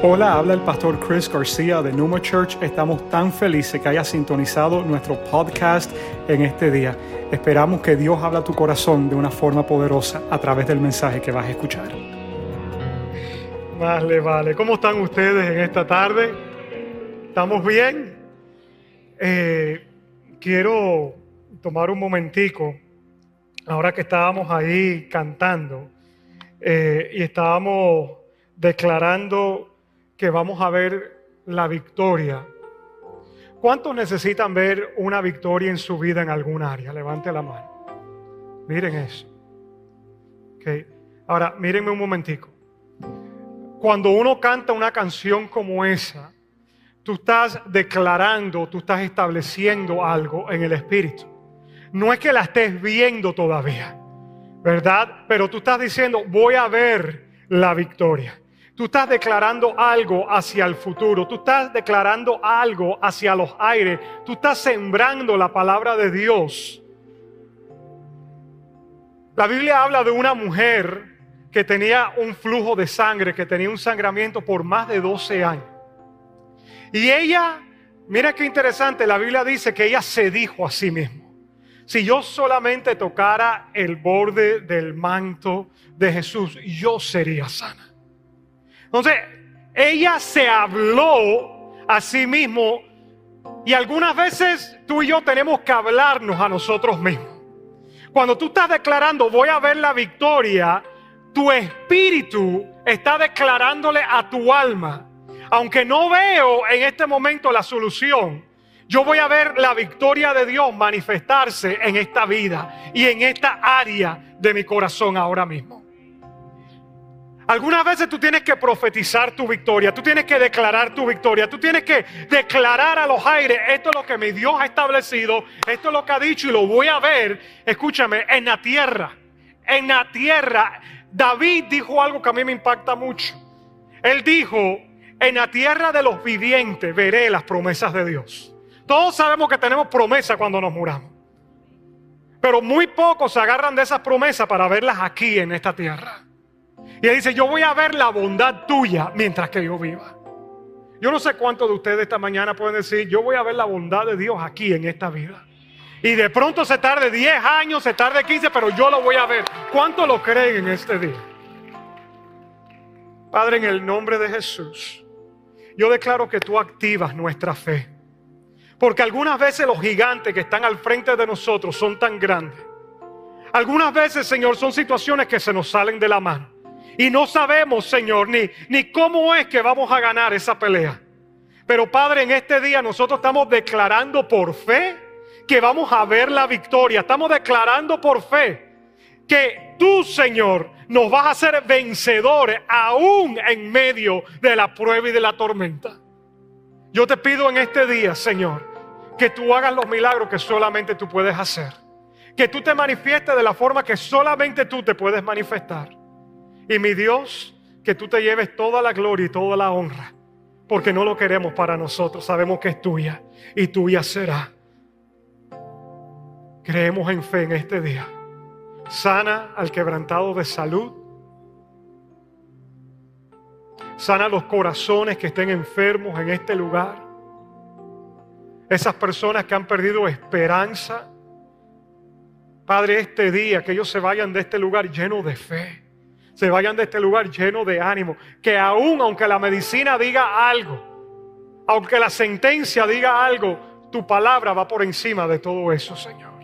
Hola, habla el pastor Chris García de Numa Church. Estamos tan felices que hayas sintonizado nuestro podcast en este día. Esperamos que Dios habla a tu corazón de una forma poderosa a través del mensaje que vas a escuchar. Vale, vale. ¿Cómo están ustedes en esta tarde? ¿Estamos bien? Eh, quiero tomar un momentico, ahora que estábamos ahí cantando eh, y estábamos declarando que vamos a ver la victoria. ¿Cuántos necesitan ver una victoria en su vida en algún área? Levante la mano. Miren eso. Okay. Ahora, mírenme un momentico. Cuando uno canta una canción como esa, tú estás declarando, tú estás estableciendo algo en el Espíritu. No es que la estés viendo todavía, ¿verdad? Pero tú estás diciendo, voy a ver la victoria. Tú estás declarando algo hacia el futuro. Tú estás declarando algo hacia los aires. Tú estás sembrando la palabra de Dios. La Biblia habla de una mujer que tenía un flujo de sangre, que tenía un sangramiento por más de 12 años. Y ella, mira qué interesante, la Biblia dice que ella se dijo a sí misma, si yo solamente tocara el borde del manto de Jesús, yo sería sana. Entonces, ella se habló a sí mismo y algunas veces tú y yo tenemos que hablarnos a nosotros mismos. Cuando tú estás declarando, voy a ver la victoria, tu espíritu está declarándole a tu alma, aunque no veo en este momento la solución, yo voy a ver la victoria de Dios manifestarse en esta vida y en esta área de mi corazón ahora mismo. Algunas veces tú tienes que profetizar tu victoria, tú tienes que declarar tu victoria, tú tienes que declarar a los aires, esto es lo que mi Dios ha establecido, esto es lo que ha dicho y lo voy a ver, escúchame, en la tierra, en la tierra. David dijo algo que a mí me impacta mucho. Él dijo, en la tierra de los vivientes veré las promesas de Dios. Todos sabemos que tenemos promesas cuando nos muramos. Pero muy pocos se agarran de esas promesas para verlas aquí en esta tierra. Y él dice, yo voy a ver la bondad tuya mientras que yo viva. Yo no sé cuántos de ustedes esta mañana pueden decir, yo voy a ver la bondad de Dios aquí en esta vida. Y de pronto se tarde 10 años, se tarde 15, pero yo lo voy a ver. ¿Cuántos lo creen en este día? Padre, en el nombre de Jesús, yo declaro que tú activas nuestra fe. Porque algunas veces los gigantes que están al frente de nosotros son tan grandes. Algunas veces, Señor, son situaciones que se nos salen de la mano. Y no sabemos, Señor, ni, ni cómo es que vamos a ganar esa pelea. Pero Padre, en este día nosotros estamos declarando por fe que vamos a ver la victoria. Estamos declarando por fe que tú, Señor, nos vas a hacer vencedores aún en medio de la prueba y de la tormenta. Yo te pido en este día, Señor, que tú hagas los milagros que solamente tú puedes hacer. Que tú te manifiestes de la forma que solamente tú te puedes manifestar. Y mi Dios, que tú te lleves toda la gloria y toda la honra, porque no lo queremos para nosotros, sabemos que es tuya y tuya será. Creemos en fe en este día. Sana al quebrantado de salud. Sana los corazones que estén enfermos en este lugar. Esas personas que han perdido esperanza. Padre, este día que ellos se vayan de este lugar llenos de fe se vayan de este lugar lleno de ánimo. Que aún aunque la medicina diga algo, aunque la sentencia diga algo, tu palabra va por encima de todo eso, Señor.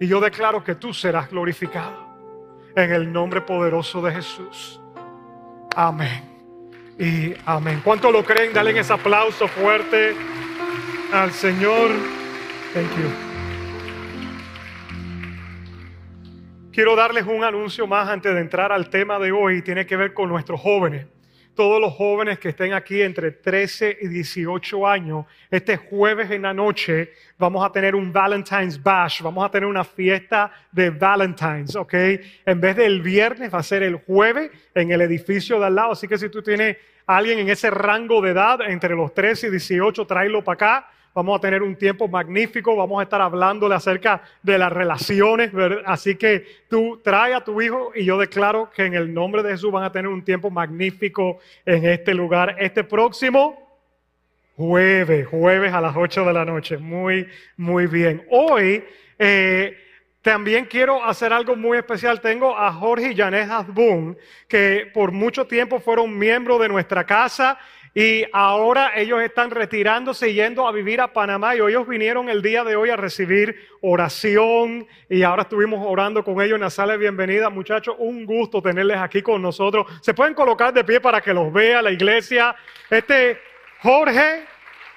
Y yo declaro que tú serás glorificado en el nombre poderoso de Jesús. Amén. Y amén. ¿Cuánto lo creen? Dale ese aplauso fuerte al Señor. Thank you. Quiero darles un anuncio más antes de entrar al tema de hoy. Tiene que ver con nuestros jóvenes. Todos los jóvenes que estén aquí entre 13 y 18 años, este jueves en la noche vamos a tener un Valentine's Bash, vamos a tener una fiesta de Valentine's, ¿ok? En vez del viernes va a ser el jueves en el edificio de al lado. Así que si tú tienes a alguien en ese rango de edad, entre los 13 y 18, tráelo para acá Vamos a tener un tiempo magnífico, vamos a estar hablándole acerca de las relaciones, así que tú trae a tu hijo y yo declaro que en el nombre de Jesús van a tener un tiempo magnífico en este lugar. Este próximo jueves, jueves a las 8 de la noche, muy, muy bien. Hoy... Eh, también quiero hacer algo muy especial. Tengo a Jorge y Janet Hasbun, que por mucho tiempo fueron miembros de nuestra casa y ahora ellos están retirándose yendo a vivir a Panamá y ellos vinieron el día de hoy a recibir oración y ahora estuvimos orando con ellos en la sala bienvenida. Muchachos, un gusto tenerles aquí con nosotros. Se pueden colocar de pie para que los vea la iglesia. Este Jorge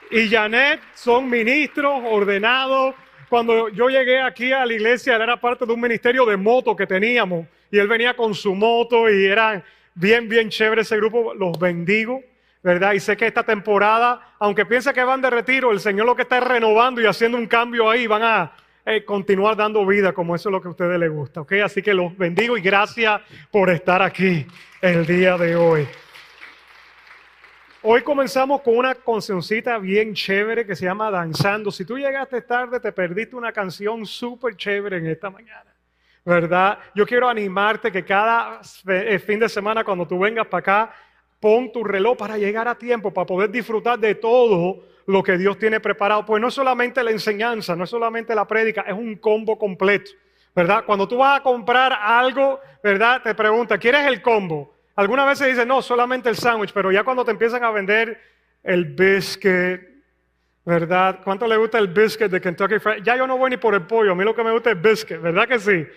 y Janet son ministros ordenados cuando yo llegué aquí a la iglesia, él era parte de un ministerio de moto que teníamos y él venía con su moto y era bien, bien chévere ese grupo. Los bendigo, ¿verdad? Y sé que esta temporada, aunque piense que van de retiro, el Señor lo que está es renovando y haciendo un cambio ahí, van a eh, continuar dando vida como eso es lo que a ustedes les gusta, ¿ok? Así que los bendigo y gracias por estar aquí el día de hoy. Hoy comenzamos con una cancioncita bien chévere que se llama Danzando. Si tú llegaste tarde, te perdiste una canción súper chévere en esta mañana, ¿verdad? Yo quiero animarte que cada eh, fin de semana cuando tú vengas para acá, pon tu reloj para llegar a tiempo, para poder disfrutar de todo lo que Dios tiene preparado. Pues no es solamente la enseñanza, no es solamente la prédica, es un combo completo, ¿verdad? Cuando tú vas a comprar algo, ¿verdad? Te pregunta, ¿quieres el combo? Algunas veces dicen, no, solamente el sándwich, pero ya cuando te empiezan a vender el biscuit, ¿verdad? ¿Cuánto le gusta el biscuit de Kentucky Fried? Ya yo no voy ni por el pollo, a mí lo que me gusta es biscuit, ¿verdad que sí?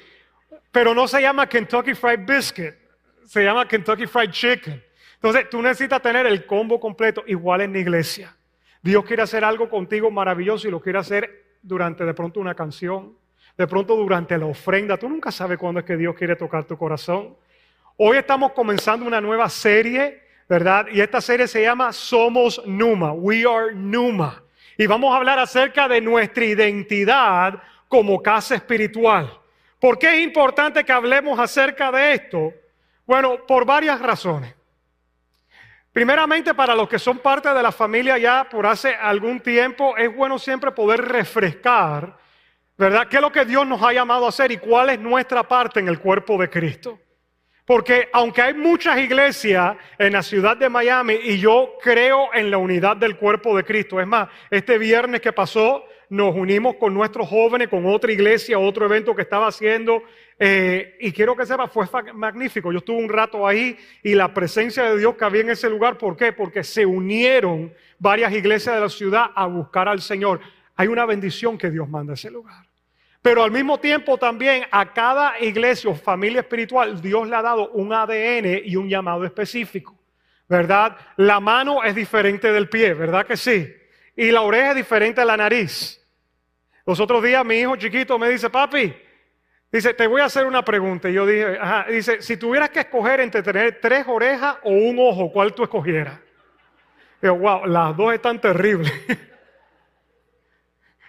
Pero no se llama Kentucky Fried Biscuit, se llama Kentucky Fried Chicken. Entonces, tú necesitas tener el combo completo, igual en la iglesia. Dios quiere hacer algo contigo maravilloso y lo quiere hacer durante de pronto una canción, de pronto durante la ofrenda. Tú nunca sabes cuándo es que Dios quiere tocar tu corazón. Hoy estamos comenzando una nueva serie, ¿verdad? Y esta serie se llama Somos Numa, We Are Numa. Y vamos a hablar acerca de nuestra identidad como casa espiritual. ¿Por qué es importante que hablemos acerca de esto? Bueno, por varias razones. Primeramente, para los que son parte de la familia ya por hace algún tiempo, es bueno siempre poder refrescar, ¿verdad? ¿Qué es lo que Dios nos ha llamado a hacer y cuál es nuestra parte en el cuerpo de Cristo? Porque aunque hay muchas iglesias en la ciudad de Miami y yo creo en la unidad del cuerpo de Cristo, es más, este viernes que pasó nos unimos con nuestros jóvenes, con otra iglesia, otro evento que estaba haciendo eh, y quiero que sepa, fue magnífico. Yo estuve un rato ahí y la presencia de Dios que había en ese lugar, ¿por qué? Porque se unieron varias iglesias de la ciudad a buscar al Señor. Hay una bendición que Dios manda a ese lugar. Pero al mismo tiempo también a cada iglesia o familia espiritual Dios le ha dado un ADN y un llamado específico. ¿Verdad? La mano es diferente del pie, ¿verdad que sí? Y la oreja es diferente a la nariz. Los otros días mi hijo chiquito me dice, papi, dice, te voy a hacer una pregunta. Y yo dije, ajá, dice, si tuvieras que escoger entre tener tres orejas o un ojo, ¿cuál tú escogieras? Y yo, wow, las dos están terribles.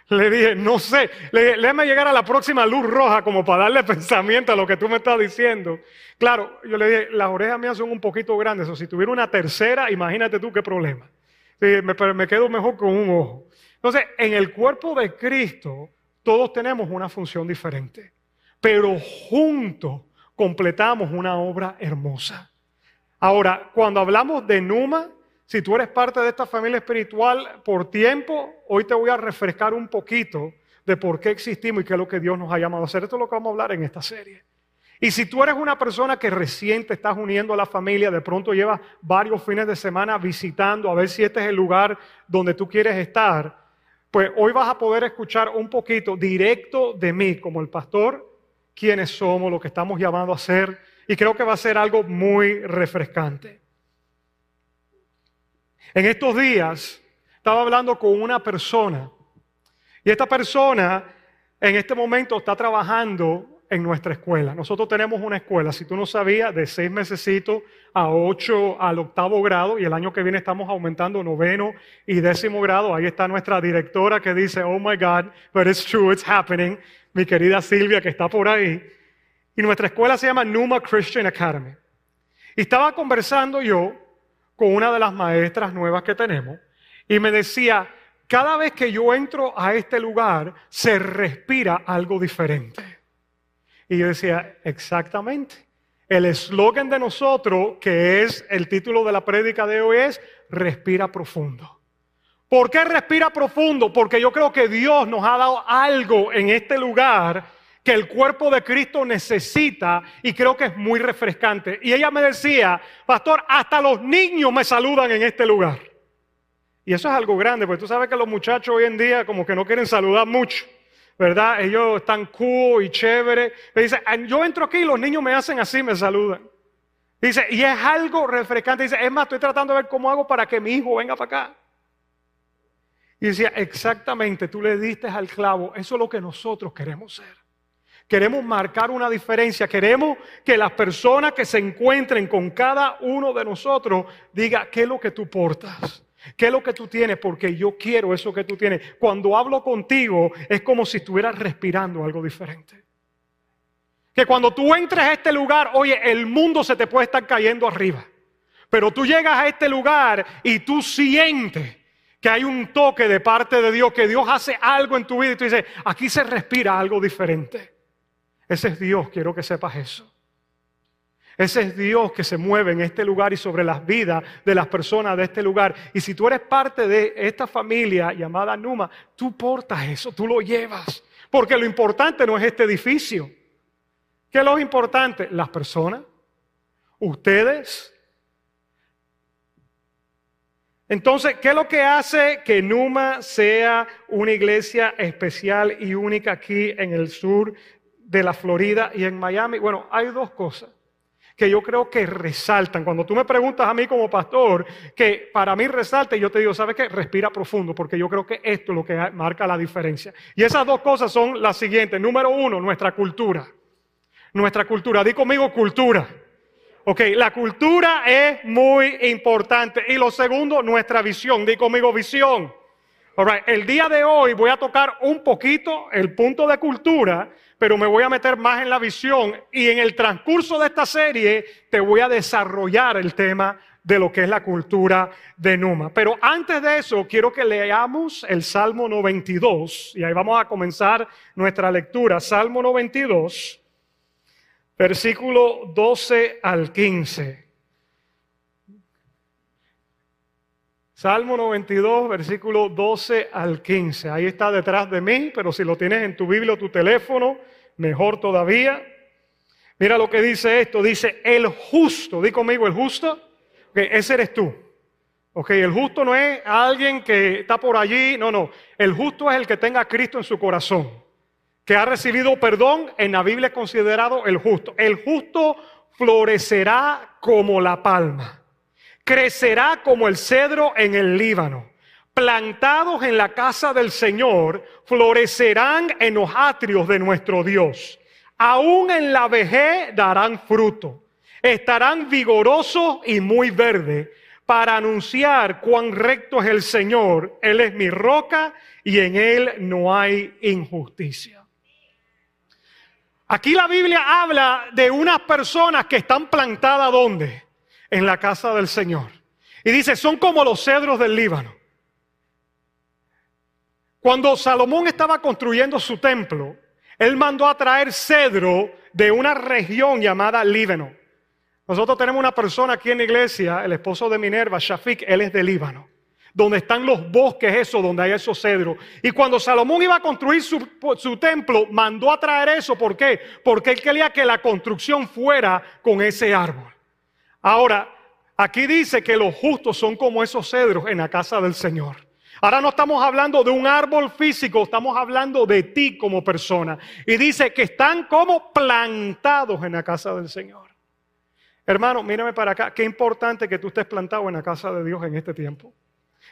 Le dije, no sé, le, déjame llegar a la próxima luz roja como para darle pensamiento a lo que tú me estás diciendo. Claro, yo le dije, las orejas mías son un poquito grandes, o si tuviera una tercera, imagínate tú qué problema. me, me quedo mejor con un ojo. Entonces, en el cuerpo de Cristo, todos tenemos una función diferente, pero juntos completamos una obra hermosa. Ahora, cuando hablamos de Numa, si tú eres parte de esta familia espiritual por tiempo, hoy te voy a refrescar un poquito de por qué existimos y qué es lo que Dios nos ha llamado a hacer. Esto es lo que vamos a hablar en esta serie. Y si tú eres una persona que recién te estás uniendo a la familia, de pronto llevas varios fines de semana visitando a ver si este es el lugar donde tú quieres estar, pues hoy vas a poder escuchar un poquito directo de mí como el pastor, quiénes somos, lo que estamos llamando a hacer, y creo que va a ser algo muy refrescante. En estos días estaba hablando con una persona y esta persona en este momento está trabajando en nuestra escuela. Nosotros tenemos una escuela, si tú no sabías, de seis meses a ocho al octavo grado y el año que viene estamos aumentando noveno y décimo grado. Ahí está nuestra directora que dice, oh my God, but it's true, it's happening. Mi querida Silvia que está por ahí. Y nuestra escuela se llama Numa Christian Academy. Y estaba conversando yo con una de las maestras nuevas que tenemos y me decía, cada vez que yo entro a este lugar, se respira algo diferente. Y yo decía, exactamente. El eslogan de nosotros, que es el título de la prédica de hoy, es respira profundo. ¿Por qué respira profundo? Porque yo creo que Dios nos ha dado algo en este lugar que el cuerpo de Cristo necesita y creo que es muy refrescante. Y ella me decía, pastor, hasta los niños me saludan en este lugar. Y eso es algo grande, porque tú sabes que los muchachos hoy en día como que no quieren saludar mucho. ¿verdad? Ellos están cool y chévere. dice, yo entro aquí y los niños me hacen así, me saludan. Dice, y es algo refrescante. Dice, es más, estoy tratando de ver cómo hago para que mi hijo venga para acá. Y decía, exactamente, tú le diste al clavo. Eso es lo que nosotros queremos ser. Queremos marcar una diferencia. Queremos que las personas que se encuentren con cada uno de nosotros diga, ¿qué es lo que tú portas? ¿Qué es lo que tú tienes? Porque yo quiero eso que tú tienes. Cuando hablo contigo es como si estuvieras respirando algo diferente. Que cuando tú entres a este lugar, oye, el mundo se te puede estar cayendo arriba. Pero tú llegas a este lugar y tú sientes que hay un toque de parte de Dios, que Dios hace algo en tu vida y tú dices, aquí se respira algo diferente. Ese es Dios, quiero que sepas eso. Ese es Dios que se mueve en este lugar y sobre las vidas de las personas de este lugar. Y si tú eres parte de esta familia llamada Numa, tú portas eso, tú lo llevas. Porque lo importante no es este edificio. ¿Qué es lo importante? Las personas, ustedes. Entonces, ¿qué es lo que hace que Numa sea una iglesia especial y única aquí en el sur de la Florida y en Miami? Bueno, hay dos cosas que yo creo que resaltan. Cuando tú me preguntas a mí como pastor, que para mí resalta, yo te digo, ¿sabes qué? Respira profundo, porque yo creo que esto es lo que marca la diferencia. Y esas dos cosas son las siguientes. Número uno, nuestra cultura. Nuestra cultura. Di conmigo cultura. Ok, la cultura es muy importante. Y lo segundo, nuestra visión. Di conmigo visión. All El día de hoy voy a tocar un poquito el punto de cultura, pero me voy a meter más en la visión y en el transcurso de esta serie te voy a desarrollar el tema de lo que es la cultura de Numa. Pero antes de eso, quiero que leamos el Salmo 92 y ahí vamos a comenzar nuestra lectura. Salmo 92, versículo 12 al 15. Salmo 92, versículo 12 al 15. Ahí está detrás de mí, pero si lo tienes en tu Biblia o tu teléfono, mejor todavía. Mira lo que dice esto. Dice, el justo, di conmigo, el justo. Okay, ese eres tú. Ok, el justo no es alguien que está por allí, no, no. El justo es el que tenga a Cristo en su corazón, que ha recibido perdón, en la Biblia es considerado el justo. El justo florecerá como la palma crecerá como el cedro en el Líbano. Plantados en la casa del Señor, florecerán en los atrios de nuestro Dios. Aún en la vejez darán fruto. Estarán vigorosos y muy verdes para anunciar cuán recto es el Señor. Él es mi roca y en Él no hay injusticia. Aquí la Biblia habla de unas personas que están plantadas ¿dónde? en la casa del Señor. Y dice, son como los cedros del Líbano. Cuando Salomón estaba construyendo su templo, él mandó a traer cedro de una región llamada Líbano. Nosotros tenemos una persona aquí en la iglesia, el esposo de Minerva, Shafik, él es de Líbano, donde están los bosques, eso, donde hay esos cedros. Y cuando Salomón iba a construir su, su templo, mandó a traer eso. ¿Por qué? Porque él quería que la construcción fuera con ese árbol. Ahora, aquí dice que los justos son como esos cedros en la casa del Señor. Ahora no estamos hablando de un árbol físico, estamos hablando de ti como persona. Y dice que están como plantados en la casa del Señor. Hermano, mírame para acá. Qué importante que tú estés plantado en la casa de Dios en este tiempo.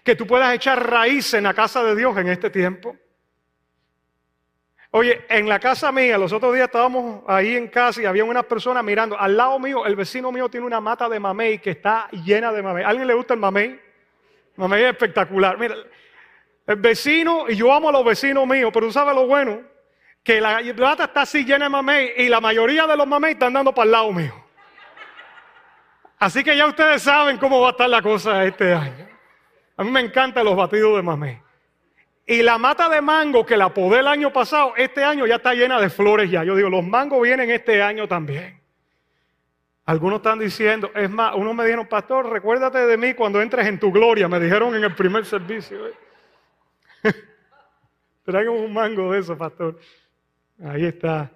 Que tú puedas echar raíz en la casa de Dios en este tiempo. Oye, en la casa mía, los otros días estábamos ahí en casa y había una persona mirando. Al lado mío, el vecino mío tiene una mata de mamey que está llena de mamey. ¿A alguien le gusta el mamey? Mamey es espectacular. Mira, el vecino, y yo amo a los vecinos míos, pero tú sabes lo bueno, que la mata está así llena de mamey y la mayoría de los mamey están dando para el lado mío. Así que ya ustedes saben cómo va a estar la cosa este año. A mí me encantan los batidos de mamey. Y la mata de mango que la podé el año pasado, este año ya está llena de flores ya. Yo digo, los mangos vienen este año también. Algunos están diciendo, es más, uno me dijeron, pastor, recuérdate de mí cuando entres en tu gloria, me dijeron en el primer servicio. Traigan un mango de eso, pastor. Ahí está.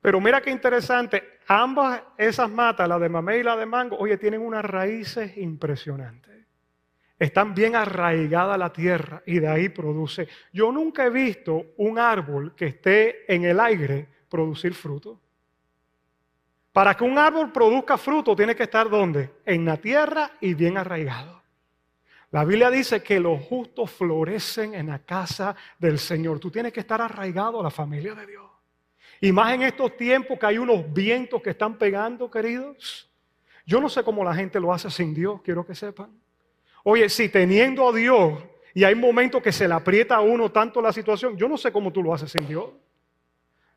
Pero mira qué interesante, ambas esas matas, la de mamey y la de mango, oye, tienen unas raíces impresionantes. Están bien arraigadas la tierra y de ahí produce. Yo nunca he visto un árbol que esté en el aire producir fruto. Para que un árbol produzca fruto tiene que estar donde? En la tierra y bien arraigado. La Biblia dice que los justos florecen en la casa del Señor. Tú tienes que estar arraigado a la familia de Dios. Y más en estos tiempos que hay unos vientos que están pegando, queridos. Yo no sé cómo la gente lo hace sin Dios, quiero que sepan. Oye, si teniendo a Dios y hay momentos que se le aprieta a uno tanto la situación, yo no sé cómo tú lo haces sin Dios.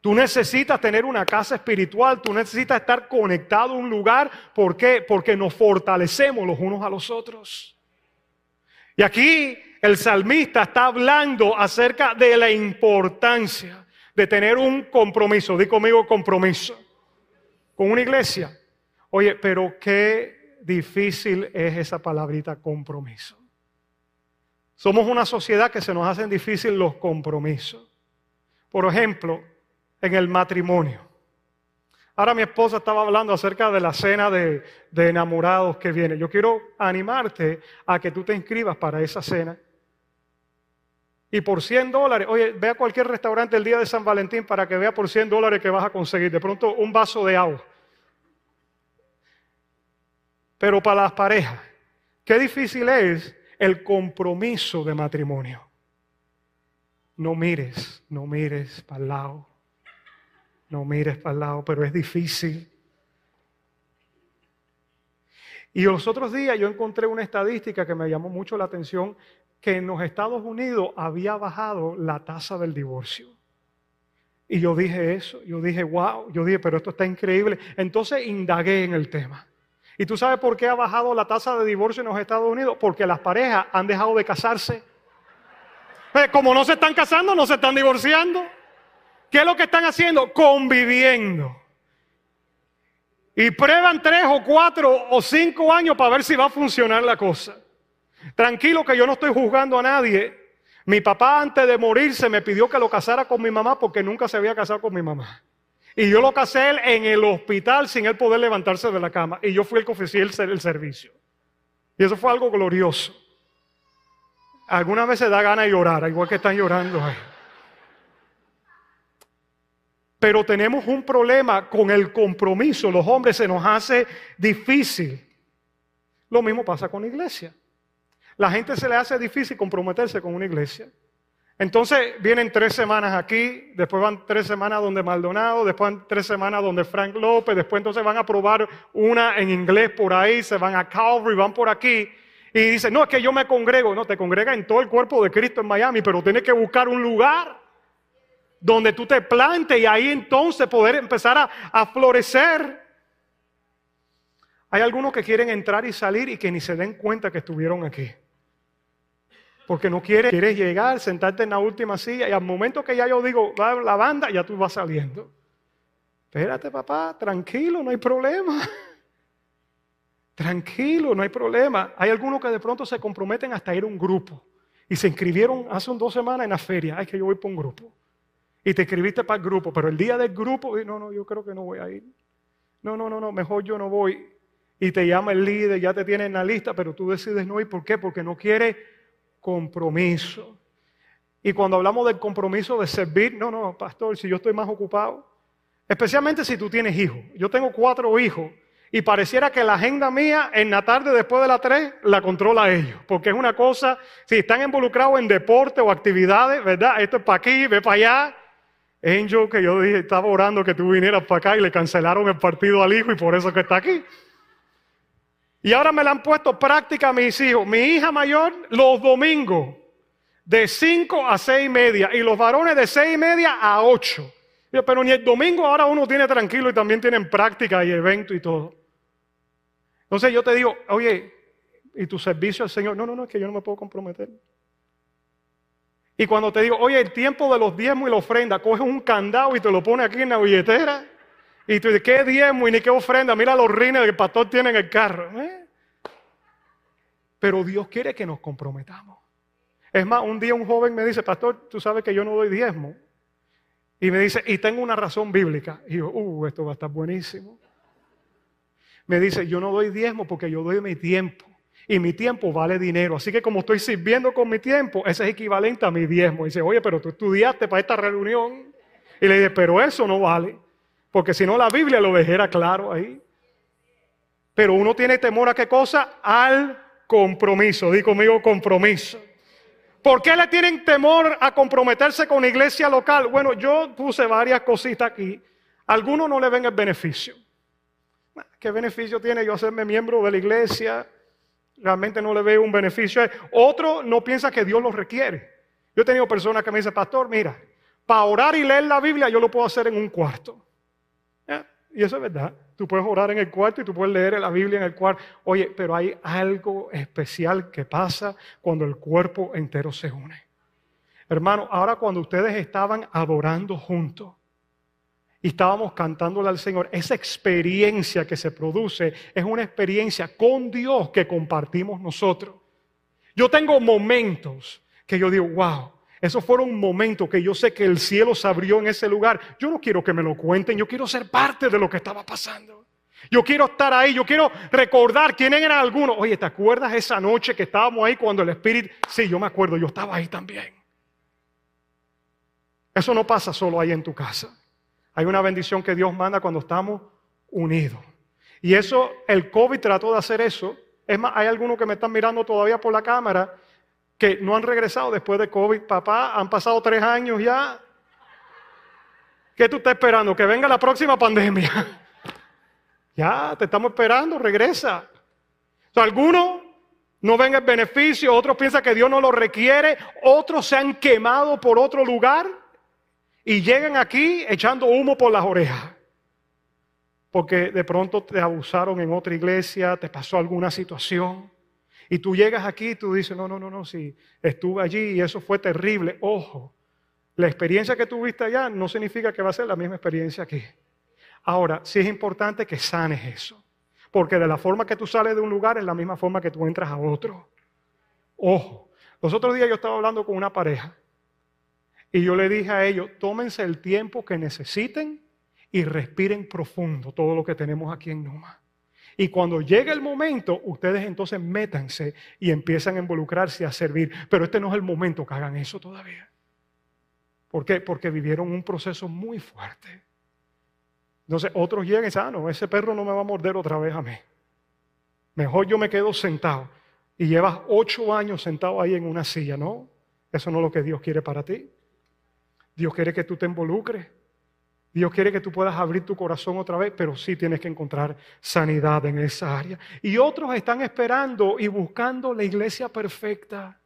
Tú necesitas tener una casa espiritual, tú necesitas estar conectado a un lugar. ¿Por qué? Porque nos fortalecemos los unos a los otros. Y aquí el salmista está hablando acerca de la importancia de tener un compromiso. Di conmigo compromiso. Con una iglesia. Oye, pero qué difícil es esa palabrita compromiso. Somos una sociedad que se nos hacen difícil los compromisos. Por ejemplo, en el matrimonio. Ahora mi esposa estaba hablando acerca de la cena de, de, enamorados que viene. Yo quiero animarte a que tú te inscribas para esa cena. Y por 100 dólares, oye, ve a cualquier restaurante el día de San Valentín para que vea por 100 dólares que vas a conseguir. De pronto un vaso de agua. Pero para las parejas, qué difícil es el compromiso de matrimonio. No mires, no mires para el lado. No mires para el lado, pero es difícil. Y los otros días yo encontré una estadística que me llamó mucho la atención, que en los Estados Unidos había bajado la tasa del divorcio. Y yo dije eso, yo dije, wow, yo dije, pero esto está increíble. Entonces indagué en el tema. ¿Y tú sabes por qué ha bajado la tasa de divorcio en los Estados Unidos? Porque las parejas han dejado de casarse. Eh, como no se están casando, no se están divorciando. ¿Qué es lo que están haciendo? Conviviendo. Y prueban tres o cuatro o cinco años para ver si va a funcionar la cosa. Tranquilo que yo no estoy juzgando a nadie. Mi papá antes de morirse me pidió que lo casara con mi mamá porque nunca se había casado con mi mamá. Y yo lo casé él en el hospital sin él poder levantarse de la cama. Y yo fui el que ofrecí el, servicio. Y eso fue algo glorioso. Algunas veces da ganas de llorar, igual que están llorando ahí. Pero tenemos un problema con el compromiso. Los hombres se nos hace difícil. Lo mismo pasa con la iglesia. La gente se le hace difícil comprometerse con una iglesia. Entonces vienen tres semanas aquí, después van tres semanas donde Maldonado, después van tres semanas donde Frank López, después entonces van a probar una en inglés por ahí, se van a Calvary, van por aquí y dicen, no, es que yo me congrego, no, te congrega en todo el cuerpo de Cristo en Miami, pero tienes que buscar un lugar donde tú te plantes y ahí entonces poder empezar a, a florecer. Hay algunos que quieren entrar y salir y que ni se den cuenta que estuvieron aquí. Porque no quieres, quieres llegar, sentarte en la última silla y al momento que ya yo digo la banda, ya tú vas saliendo. Espérate, papá, tranquilo, no hay problema. Tranquilo, no hay problema. Hay algunos que de pronto se comprometen hasta ir a un grupo. Y se inscribieron hace dos semanas en la feria. Ay, que yo voy para un grupo. Y te escribiste para el grupo. Pero el día del grupo, no, no, yo creo que no voy a ir. No, no, no, no, mejor yo no voy. Y te llama el líder, ya te tiene en la lista, pero tú decides no ir. ¿Por qué? Porque no quieres compromiso. Y cuando hablamos del compromiso de servir, no, no, pastor, si yo estoy más ocupado, especialmente si tú tienes hijos. Yo tengo cuatro hijos y pareciera que la agenda mía en la tarde después de las tres la controla ellos, porque es una cosa, si están involucrados en deporte o actividades, ¿verdad? Esto es para aquí, ve para allá. Angel, que yo dije, estaba orando que tú vinieras para acá y le cancelaron el partido al hijo y por eso que está aquí. Y ahora me la han puesto práctica a mis hijos. Mi hija mayor los domingos de 5 a 6 y media y los varones de 6 y media a 8. Pero ni el domingo ahora uno tiene tranquilo y también tienen práctica y evento y todo. Entonces yo te digo, oye, ¿y tu servicio al Señor? No, no, no, es que yo no me puedo comprometer. Y cuando te digo, oye, el tiempo de los diezmos y la ofrenda, coges un candado y te lo pones aquí en la billetera. Y tú dices, ¿qué diezmo y ni qué ofrenda? Mira los rines que el pastor tiene en el carro. ¿eh? Pero Dios quiere que nos comprometamos. Es más, un día un joven me dice, pastor, tú sabes que yo no doy diezmo. Y me dice, y tengo una razón bíblica. Y yo, uh, esto va a estar buenísimo. Me dice, yo no doy diezmo porque yo doy mi tiempo. Y mi tiempo vale dinero. Así que como estoy sirviendo con mi tiempo, ese es equivalente a mi diezmo. Y dice, oye, pero tú estudiaste para esta reunión. Y le dije, pero eso no vale. Porque si no, la Biblia lo dejera claro ahí. Pero uno tiene temor a qué cosa? Al compromiso. Di conmigo compromiso. ¿Por qué le tienen temor a comprometerse con la iglesia local? Bueno, yo puse varias cositas aquí. Algunos no le ven el beneficio. ¿Qué beneficio tiene yo hacerme miembro de la iglesia? Realmente no le veo un beneficio. Otro no piensa que Dios lo requiere. Yo he tenido personas que me dicen, pastor, mira, para orar y leer la Biblia yo lo puedo hacer en un cuarto. Y eso es verdad. Tú puedes orar en el cuarto y tú puedes leer la Biblia en el cuarto. Oye, pero hay algo especial que pasa cuando el cuerpo entero se une. Hermano, ahora cuando ustedes estaban adorando juntos y estábamos cantándole al Señor, esa experiencia que se produce es una experiencia con Dios que compartimos nosotros. Yo tengo momentos que yo digo, wow, esos fueron momentos que yo sé que el cielo se abrió en ese lugar. Yo no quiero que me lo cuenten, yo quiero ser parte de lo que estaba pasando. Yo quiero estar ahí, yo quiero recordar quiénes eran algunos. Oye, ¿te acuerdas esa noche que estábamos ahí cuando el Espíritu... Sí, yo me acuerdo, yo estaba ahí también. Eso no pasa solo ahí en tu casa. Hay una bendición que Dios manda cuando estamos unidos. Y eso, el COVID trató de hacer eso. Es más, hay algunos que me están mirando todavía por la cámara que no han regresado después de COVID. Papá, han pasado tres años ya. ¿Qué tú estás esperando? Que venga la próxima pandemia. ya, te estamos esperando, regresa. algunos no ven el beneficio, otros piensan que Dios no lo requiere, otros se han quemado por otro lugar y llegan aquí echando humo por las orejas. Porque de pronto te abusaron en otra iglesia, te pasó alguna situación. Y tú llegas aquí y tú dices, no, no, no, no, sí, estuve allí y eso fue terrible. Ojo, la experiencia que tuviste allá no significa que va a ser la misma experiencia aquí. Ahora, sí es importante que sanes eso, porque de la forma que tú sales de un lugar es la misma forma que tú entras a otro. Ojo, los otros días yo estaba hablando con una pareja y yo le dije a ellos, tómense el tiempo que necesiten y respiren profundo todo lo que tenemos aquí en Numa. Y cuando llegue el momento, ustedes entonces métanse y empiezan a involucrarse a servir. Pero este no es el momento que hagan eso todavía. ¿Por qué? Porque vivieron un proceso muy fuerte. Entonces otros llegan y dicen, ah, no, ese perro no me va a morder otra vez a mí. Mejor yo me quedo sentado. Y llevas ocho años sentado ahí en una silla, ¿no? Eso no es lo que Dios quiere para ti. Dios quiere que tú te involucres. Dios quiere que tú puedas abrir tu corazón otra vez, pero sí tienes que encontrar sanidad en esa área. Y otros están esperando y buscando la iglesia perfecta.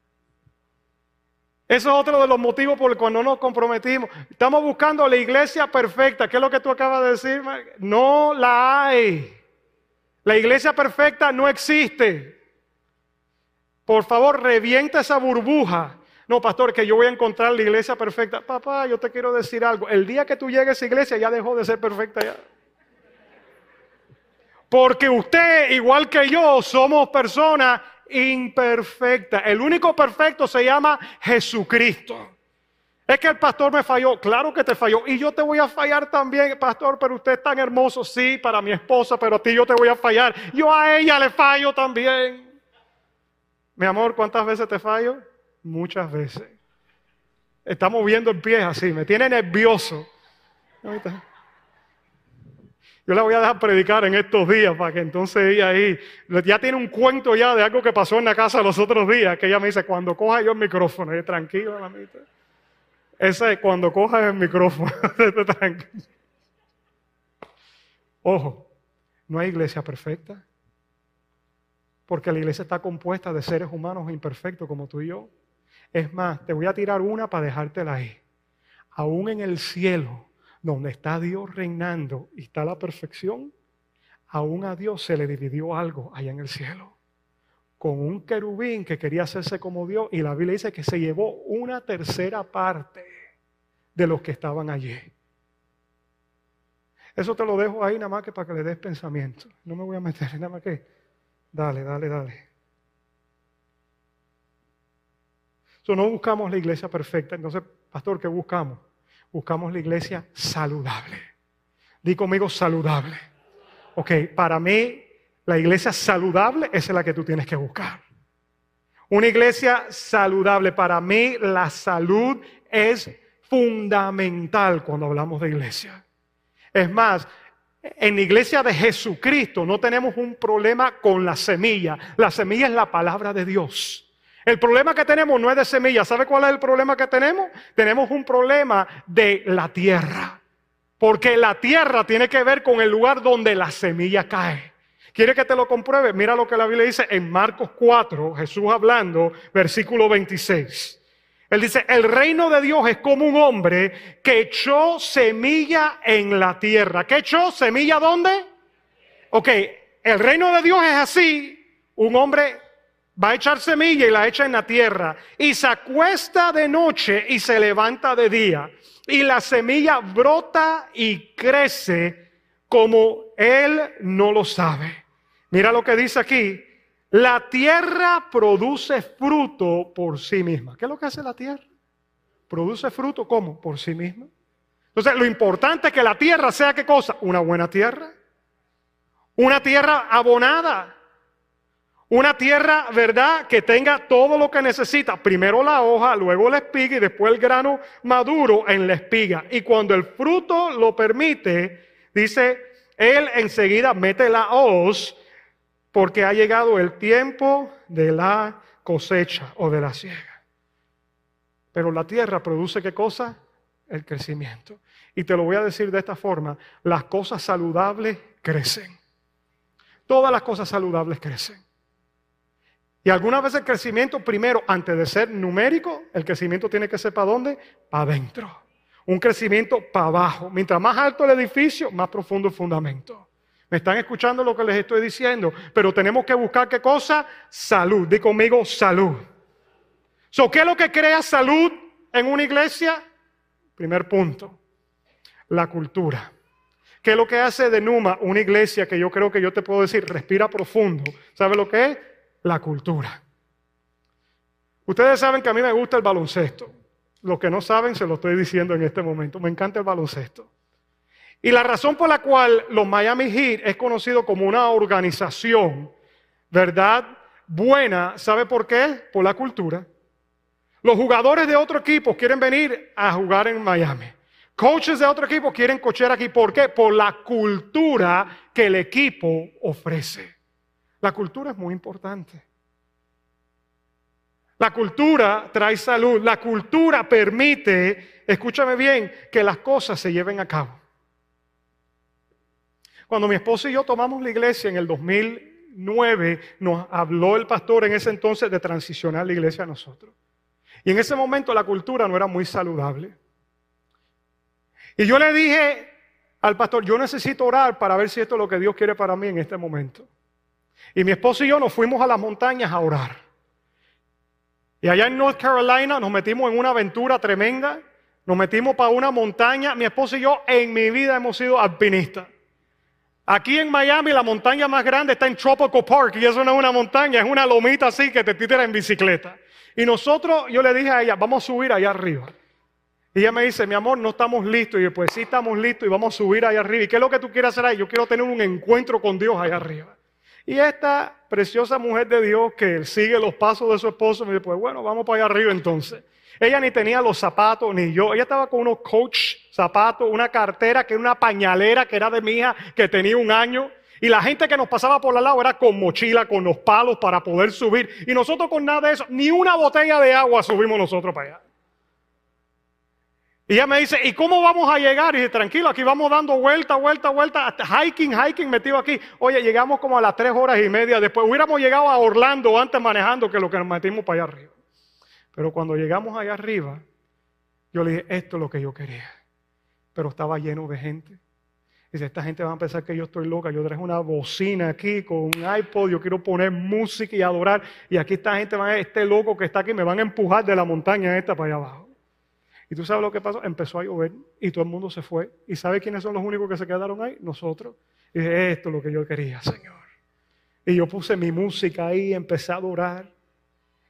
Eso es otro de los motivos por los que no nos comprometimos. Estamos buscando la iglesia perfecta. ¿Qué es lo que tú acabas de decir? No la hay. La iglesia perfecta no existe. Por favor, revienta esa burbuja no, pastor, que yo voy a encontrar la iglesia perfecta. Papá, yo te quiero decir algo. El día que tú llegues a esa iglesia ya dejó de ser perfecta ya. Porque usted, igual que yo, somos personas imperfectas. El único perfecto se llama Jesucristo. Es que el pastor me falló. Claro que te falló. Y yo te voy a fallar también, pastor, pero usted es tan hermoso. Sí, para mi esposa, pero a ti yo te voy a fallar. Yo a ella le fallo también. Mi amor, ¿cuántas veces te fallo? Muchas veces. Estamos viendo el pie así, me tiene nervioso. Yo la voy a dejar predicar en estos días para que entonces ella ahí, ya tiene un cuento ya de algo que pasó en la casa los otros días, que ella me dice, cuando coja yo el micrófono, yo, tranquilo, mamita. Ese es cuando coja el micrófono. Ojo, no hay iglesia perfecta, porque la iglesia está compuesta de seres humanos imperfectos como tú y yo. Es más, te voy a tirar una para dejártela ahí. Aún en el cielo, donde está Dios reinando y está la perfección, aún a Dios se le dividió algo allá en el cielo. con un querubín que quería hacerse como Dios y la Biblia dice que se llevó una tercera parte de los que estaban allí. Eso te lo dejo ahí nada más que para que le des pensamiento. No me voy a meter nada más que. Dale, dale, dale. So, no buscamos la iglesia perfecta. Entonces, pastor, ¿qué buscamos? Buscamos la iglesia saludable. Di conmigo saludable. Ok, para mí la iglesia saludable es la que tú tienes que buscar. Una iglesia saludable, para mí la salud es fundamental cuando hablamos de iglesia. Es más, en la iglesia de Jesucristo no tenemos un problema con la semilla. La semilla es la palabra de Dios. El problema que tenemos no es de semilla. ¿Sabe cuál es el problema que tenemos? Tenemos un problema de la tierra. Porque la tierra tiene que ver con el lugar donde la semilla cae. ¿Quiere que te lo compruebe? Mira lo que la Biblia dice en Marcos 4, Jesús hablando, versículo 26. Él dice, el reino de Dios es como un hombre que echó semilla en la tierra. ¿Qué echó? ¿Semilla dónde? Ok, el reino de Dios es así. Un hombre va a echar semilla y la echa en la tierra. Y se acuesta de noche y se levanta de día. Y la semilla brota y crece como él no lo sabe. Mira lo que dice aquí. La tierra produce fruto por sí misma. ¿Qué es lo que hace la tierra? Produce fruto ¿cómo? Por sí misma. Entonces, lo importante es que la tierra sea qué cosa? Una buena tierra. Una tierra abonada. Una tierra, ¿verdad?, que tenga todo lo que necesita. Primero la hoja, luego la espiga y después el grano maduro en la espiga. Y cuando el fruto lo permite, dice, él enseguida mete la hoz porque ha llegado el tiempo de la cosecha o de la siega. Pero la tierra produce qué cosa? El crecimiento. Y te lo voy a decir de esta forma, las cosas saludables crecen. Todas las cosas saludables crecen. Y algunas veces el crecimiento, primero, antes de ser numérico, el crecimiento tiene que ser para dónde? Para adentro. Un crecimiento para abajo. Mientras más alto el edificio, más profundo el fundamento. ¿Me están escuchando lo que les estoy diciendo? Pero tenemos que buscar qué cosa? Salud. Di conmigo salud. So, ¿Qué es lo que crea salud en una iglesia? Primer punto, la cultura. ¿Qué es lo que hace de Numa una iglesia que yo creo que yo te puedo decir, respira profundo? ¿Sabe lo que es? La cultura. Ustedes saben que a mí me gusta el baloncesto. Los que no saben se lo estoy diciendo en este momento. Me encanta el baloncesto. Y la razón por la cual los Miami Heat es conocido como una organización, ¿verdad? Buena, ¿sabe por qué? Por la cultura. Los jugadores de otro equipo quieren venir a jugar en Miami. Coaches de otro equipo quieren cochear aquí. ¿Por qué? Por la cultura que el equipo ofrece. La cultura es muy importante. La cultura trae salud. La cultura permite, escúchame bien, que las cosas se lleven a cabo. Cuando mi esposo y yo tomamos la iglesia en el 2009, nos habló el pastor en ese entonces de transicionar la iglesia a nosotros. Y en ese momento la cultura no era muy saludable. Y yo le dije al pastor, yo necesito orar para ver si esto es lo que Dios quiere para mí en este momento. Y mi esposo y yo nos fuimos a las montañas a orar. Y allá en North Carolina nos metimos en una aventura tremenda. Nos metimos para una montaña. Mi esposo y yo en mi vida hemos sido alpinistas. Aquí en Miami la montaña más grande está en Tropical Park y eso no es una montaña, es una lomita así que te tira en bicicleta. Y nosotros, yo le dije a ella, vamos a subir allá arriba. Y ella me dice, mi amor, no estamos listos. Y yo, pues sí estamos listos y vamos a subir allá arriba. ¿Y qué es lo que tú quieres hacer ahí? Yo quiero tener un encuentro con Dios allá arriba. Y esta preciosa mujer de Dios que sigue los pasos de su esposo, me dice, pues bueno, vamos para allá arriba entonces. Ella ni tenía los zapatos, ni yo. Ella estaba con unos coach zapatos, una cartera que era una pañalera que era de mi hija, que tenía un año. Y la gente que nos pasaba por al lado era con mochila, con los palos para poder subir. Y nosotros con nada de eso, ni una botella de agua subimos nosotros para allá. Y ella me dice, ¿y cómo vamos a llegar? Y dice, tranquilo, aquí vamos dando vuelta, vuelta, vuelta, hiking, hiking metido aquí. Oye, llegamos como a las tres horas y media después. Hubiéramos llegado a Orlando antes manejando que lo que nos metimos para allá arriba. Pero cuando llegamos allá arriba, yo le dije, esto es lo que yo quería. Pero estaba lleno de gente. Dice, esta gente va a pensar que yo estoy loca, yo traje una bocina aquí con un iPod, yo quiero poner música y adorar, y aquí esta gente va a este loco que está aquí, me van a empujar de la montaña esta para allá abajo. Y tú sabes lo que pasó, empezó a llover y todo el mundo se fue. ¿Y sabes quiénes son los únicos que se quedaron ahí? Nosotros. Y dije, esto es lo que yo quería, Señor. Y yo puse mi música ahí, empecé a adorar.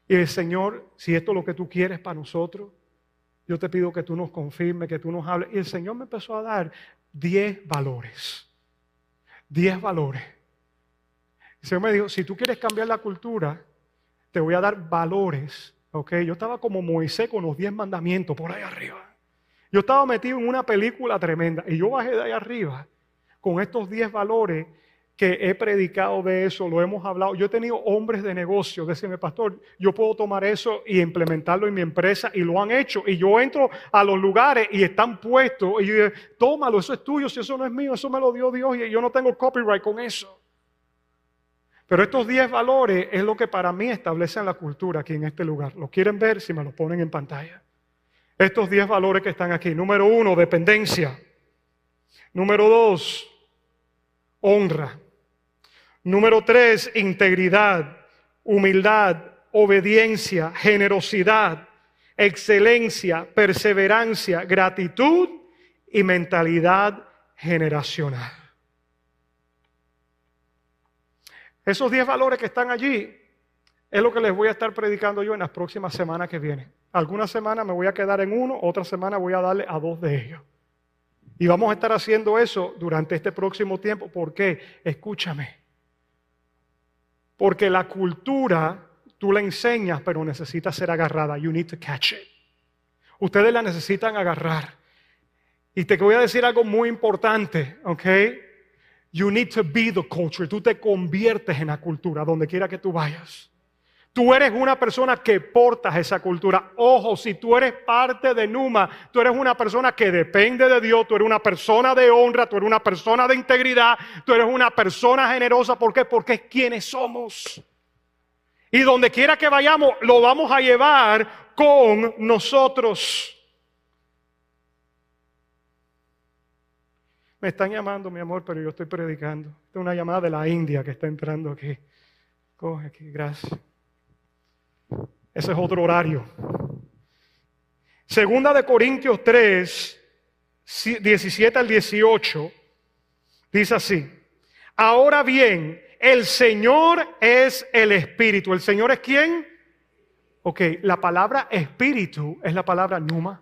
Y el Señor, si esto es lo que tú quieres para nosotros, yo te pido que tú nos confirmes, que tú nos hables. Y el Señor me empezó a dar 10 valores. 10 valores. El Señor me dijo, si tú quieres cambiar la cultura, te voy a dar valores. ¿Ok? Yo estaba como Moisés con los 10 mandamientos por ahí arriba. Yo estaba metido en una película tremenda y yo bajé de ahí arriba con estos 10 valores que he predicado de eso, lo hemos hablado. Yo he tenido hombres de negocio, decime, pastor, yo puedo tomar eso y implementarlo en mi empresa y lo han hecho. Y yo entro a los lugares y están puestos y yo tómalo, eso es tuyo, si eso no es mío, eso me lo dio Dios y yo no tengo copyright con eso. Pero estos 10 valores es lo que para mí establecen la cultura aquí en este lugar. ¿Lo quieren ver? Si me lo ponen en pantalla. Estos 10 valores que están aquí. Número uno, dependencia. Número dos, honra. Número tres, integridad, humildad, obediencia, generosidad, excelencia, perseverancia, gratitud y mentalidad generacional. Esos diez valores que están allí es lo que les voy a estar predicando yo en las próximas semanas que vienen. Algunas semanas me voy a quedar en uno, otra semana voy a darle a dos de ellos. Y vamos a estar haciendo eso durante este próximo tiempo. ¿Por qué? Escúchame. Porque la cultura tú la enseñas, pero necesita ser agarrada. You need to catch it. Ustedes la necesitan agarrar. Y te voy a decir algo muy importante, ¿ok? You need to be the culture. Tú te conviertes en la cultura, donde quiera que tú vayas. Tú eres una persona que portas esa cultura. Ojo, si tú eres parte de Numa, tú eres una persona que depende de Dios, tú eres una persona de honra, tú eres una persona de integridad, tú eres una persona generosa. ¿Por qué? Porque es quienes somos. Y donde quiera que vayamos, lo vamos a llevar con nosotros. Me están llamando, mi amor, pero yo estoy predicando. Esta es una llamada de la India que está entrando aquí. Coge aquí, gracias. Ese es otro horario. Segunda de Corintios 3, 17 al 18, dice así. Ahora bien, el Señor es el Espíritu. ¿El Señor es quién? Ok, la palabra Espíritu es la palabra Numa.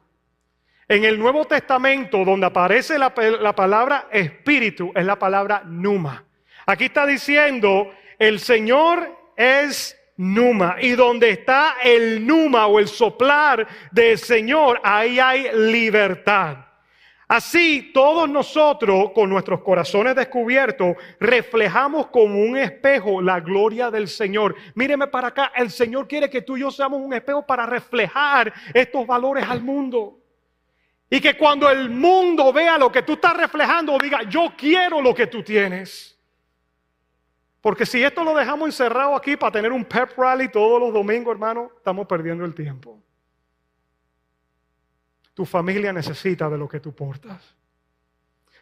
En el Nuevo Testamento, donde aparece la, la palabra Espíritu, es la palabra Numa. Aquí está diciendo, el Señor es Numa. Y donde está el Numa o el soplar del Señor, ahí hay libertad. Así todos nosotros, con nuestros corazones descubiertos, reflejamos como un espejo la gloria del Señor. Míreme para acá, el Señor quiere que tú y yo seamos un espejo para reflejar estos valores al mundo. Y que cuando el mundo vea lo que tú estás reflejando, diga, yo quiero lo que tú tienes. Porque si esto lo dejamos encerrado aquí para tener un pep rally todos los domingos, hermano, estamos perdiendo el tiempo. Tu familia necesita de lo que tú portas.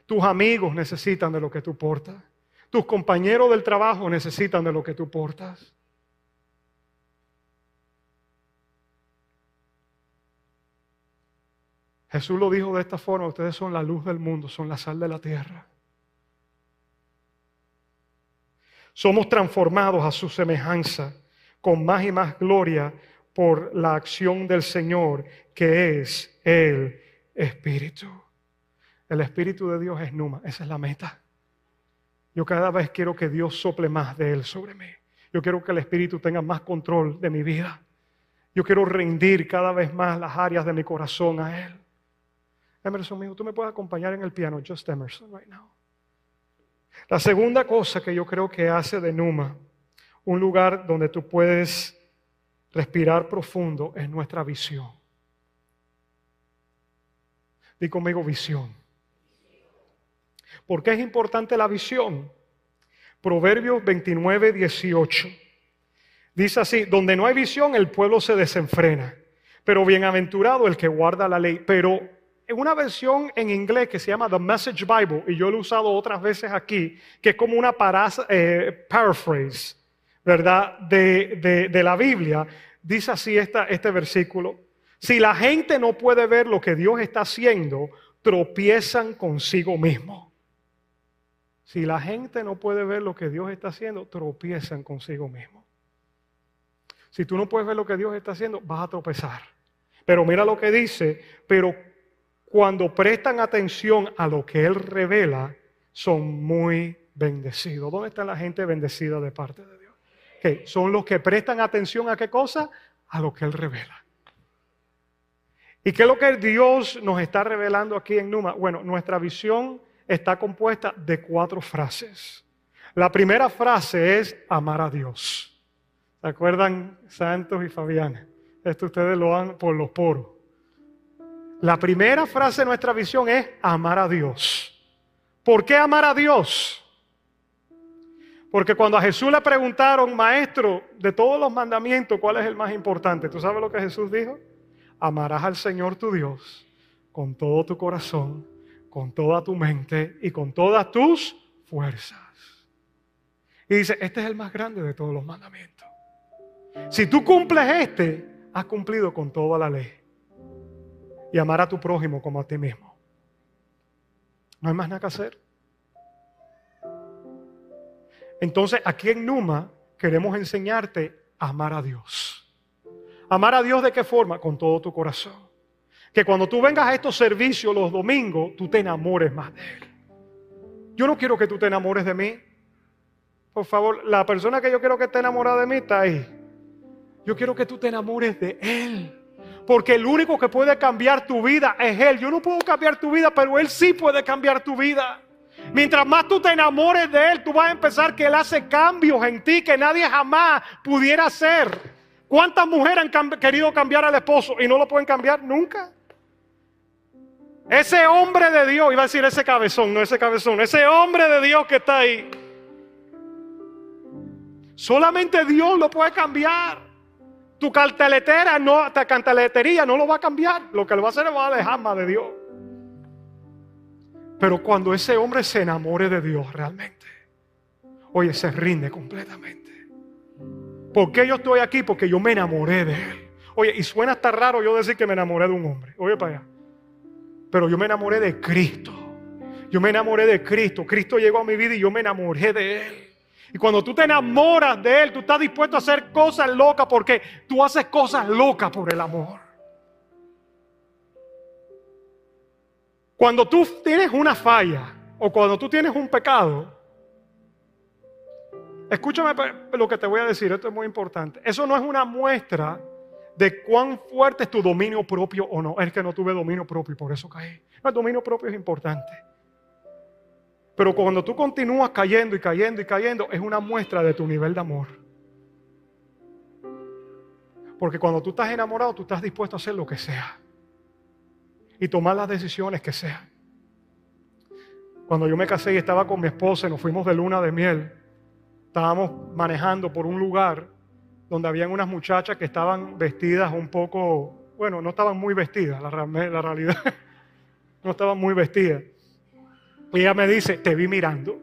Tus amigos necesitan de lo que tú portas. Tus compañeros del trabajo necesitan de lo que tú portas. Jesús lo dijo de esta forma, ustedes son la luz del mundo, son la sal de la tierra. Somos transformados a su semejanza con más y más gloria por la acción del Señor, que es el Espíritu. El Espíritu de Dios es Numa, esa es la meta. Yo cada vez quiero que Dios sople más de Él sobre mí. Yo quiero que el Espíritu tenga más control de mi vida. Yo quiero rendir cada vez más las áreas de mi corazón a Él. Emerson, amigo, tú me puedes acompañar en el piano, just Emerson, right now. La segunda cosa que yo creo que hace de Numa un lugar donde tú puedes respirar profundo es nuestra visión. Di conmigo visión. ¿Por qué es importante la visión? Proverbios 29, 18. Dice así, donde no hay visión el pueblo se desenfrena, pero bienaventurado el que guarda la ley. Pero en una versión en inglés que se llama The Message Bible, y yo lo he usado otras veces aquí, que es como una eh, paraphrase, ¿verdad?, de, de, la Biblia, dice así este versículo. Si la gente no puede ver lo que Dios está haciendo, tropiezan consigo mismo. Si la gente no puede ver lo que Dios está haciendo, tropiezan consigo mismo. Si tú no puedes ver lo que Dios está haciendo, vas a tropezar. Pero mira lo que dice, pero cuando prestan atención a lo que Él revela, son muy bendecidos. ¿Dónde está la gente bendecida de parte de Dios? Que son los que prestan atención a qué cosa? A lo que Él revela. ¿Y qué es lo que Dios nos está revelando aquí en Numa? Bueno, nuestra visión está compuesta de cuatro frases. La primera frase es amar a Dios. ¿Se acuerdan, Santos y Fabiana? Esto ustedes lo han por los poros. La primera frase de nuestra visión es amar a Dios. ¿Por qué amar a Dios? Porque cuando a Jesús le preguntaron, maestro, de todos los mandamientos, ¿cuál es el más importante? ¿Tú sabes lo que Jesús dijo? Amarás al Señor tu Dios con todo tu corazón, con toda tu mente y con todas tus fuerzas. Y dice, este es el más grande de todos los mandamientos. Si tú cumples este, has cumplido con toda la ley y amar a tu prójimo como a ti mismo. No hay más nada que hacer. Entonces, aquí en Numa queremos enseñarte a amar a Dios. Amar a Dios de qué forma? Con todo tu corazón. Que cuando tú vengas a estos servicios los domingos, tú te enamores más de Él. Yo no quiero que tú te enamores de mí. Por favor, la persona que yo quiero que esté enamorada de mí está ahí. Yo quiero que tú te enamores de Él. Porque el único que puede cambiar tu vida es Él. Yo no puedo cambiar tu vida, pero Él sí puede cambiar tu vida. Mientras más tú te enamores de Él, tú vas a empezar que Él hace cambios en ti que nadie jamás pudiera hacer. ¿Cuántas mujeres han querido cambiar al esposo y no lo pueden cambiar nunca? Ese hombre de Dios, iba a decir ese cabezón, no ese cabezón, ese hombre de Dios que está ahí. Solamente Dios lo puede cambiar. Tu carteletera, no, tu no lo va a cambiar. Lo que lo va a hacer es va a alejar más de Dios. Pero cuando ese hombre se enamore de Dios realmente, oye, se rinde completamente. ¿Por qué yo estoy aquí? Porque yo me enamoré de él. Oye, y suena hasta raro yo decir que me enamoré de un hombre. Oye, para allá. Pero yo me enamoré de Cristo. Yo me enamoré de Cristo. Cristo llegó a mi vida y yo me enamoré de Él. Y cuando tú te enamoras de Él, tú estás dispuesto a hacer cosas locas porque tú haces cosas locas por el amor. Cuando tú tienes una falla o cuando tú tienes un pecado, escúchame lo que te voy a decir, esto es muy importante. Eso no es una muestra de cuán fuerte es tu dominio propio o no. Es que no tuve dominio propio y por eso caí. el dominio propio es importante. Pero cuando tú continúas cayendo y cayendo y cayendo, es una muestra de tu nivel de amor. Porque cuando tú estás enamorado, tú estás dispuesto a hacer lo que sea. Y tomar las decisiones que sean. Cuando yo me casé y estaba con mi esposa nos fuimos de luna de miel, estábamos manejando por un lugar donde habían unas muchachas que estaban vestidas un poco, bueno, no estaban muy vestidas, la realidad, no estaban muy vestidas. Y ella me dice, te vi mirando.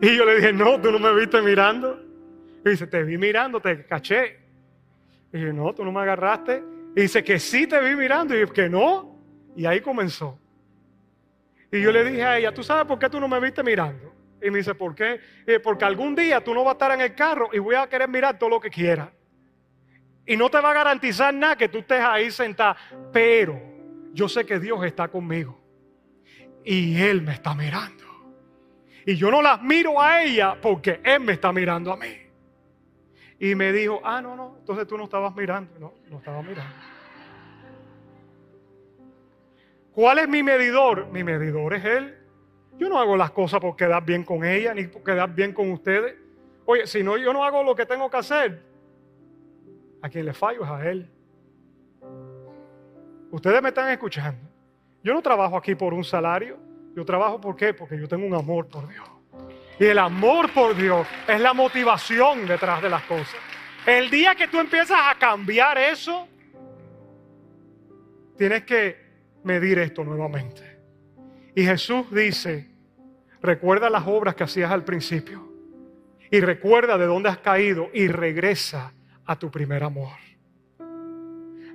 Y yo le dije, no, tú no me viste mirando. Y dice, te vi mirando, te caché. Y dije, no, tú no me agarraste. Y dice que sí te vi mirando. Y dije, que no. Y ahí comenzó. Y yo le dije a ella, ¿tú sabes por qué tú no me viste mirando? Y me dice, ¿por qué? porque algún día tú no vas a estar en el carro y voy a querer mirar todo lo que quieras. Y no te va a garantizar nada que tú estés ahí sentado. Pero yo sé que Dios está conmigo. Y Él me está mirando. Y yo no las miro a ella porque Él me está mirando a mí. Y me dijo, ah, no, no, entonces tú no estabas mirando. No, no estaba mirando. ¿Cuál es mi medidor? Mi medidor es Él. Yo no hago las cosas por quedar bien con ella ni por quedar bien con ustedes. Oye, si no, yo no hago lo que tengo que hacer, a quien le fallo es a Él. Ustedes me están escuchando. Yo no trabajo aquí por un salario. Yo trabajo por qué? Porque yo tengo un amor por Dios. Y el amor por Dios es la motivación detrás de las cosas. El día que tú empiezas a cambiar eso, tienes que medir esto nuevamente. Y Jesús dice, recuerda las obras que hacías al principio y recuerda de dónde has caído y regresa a tu primer amor.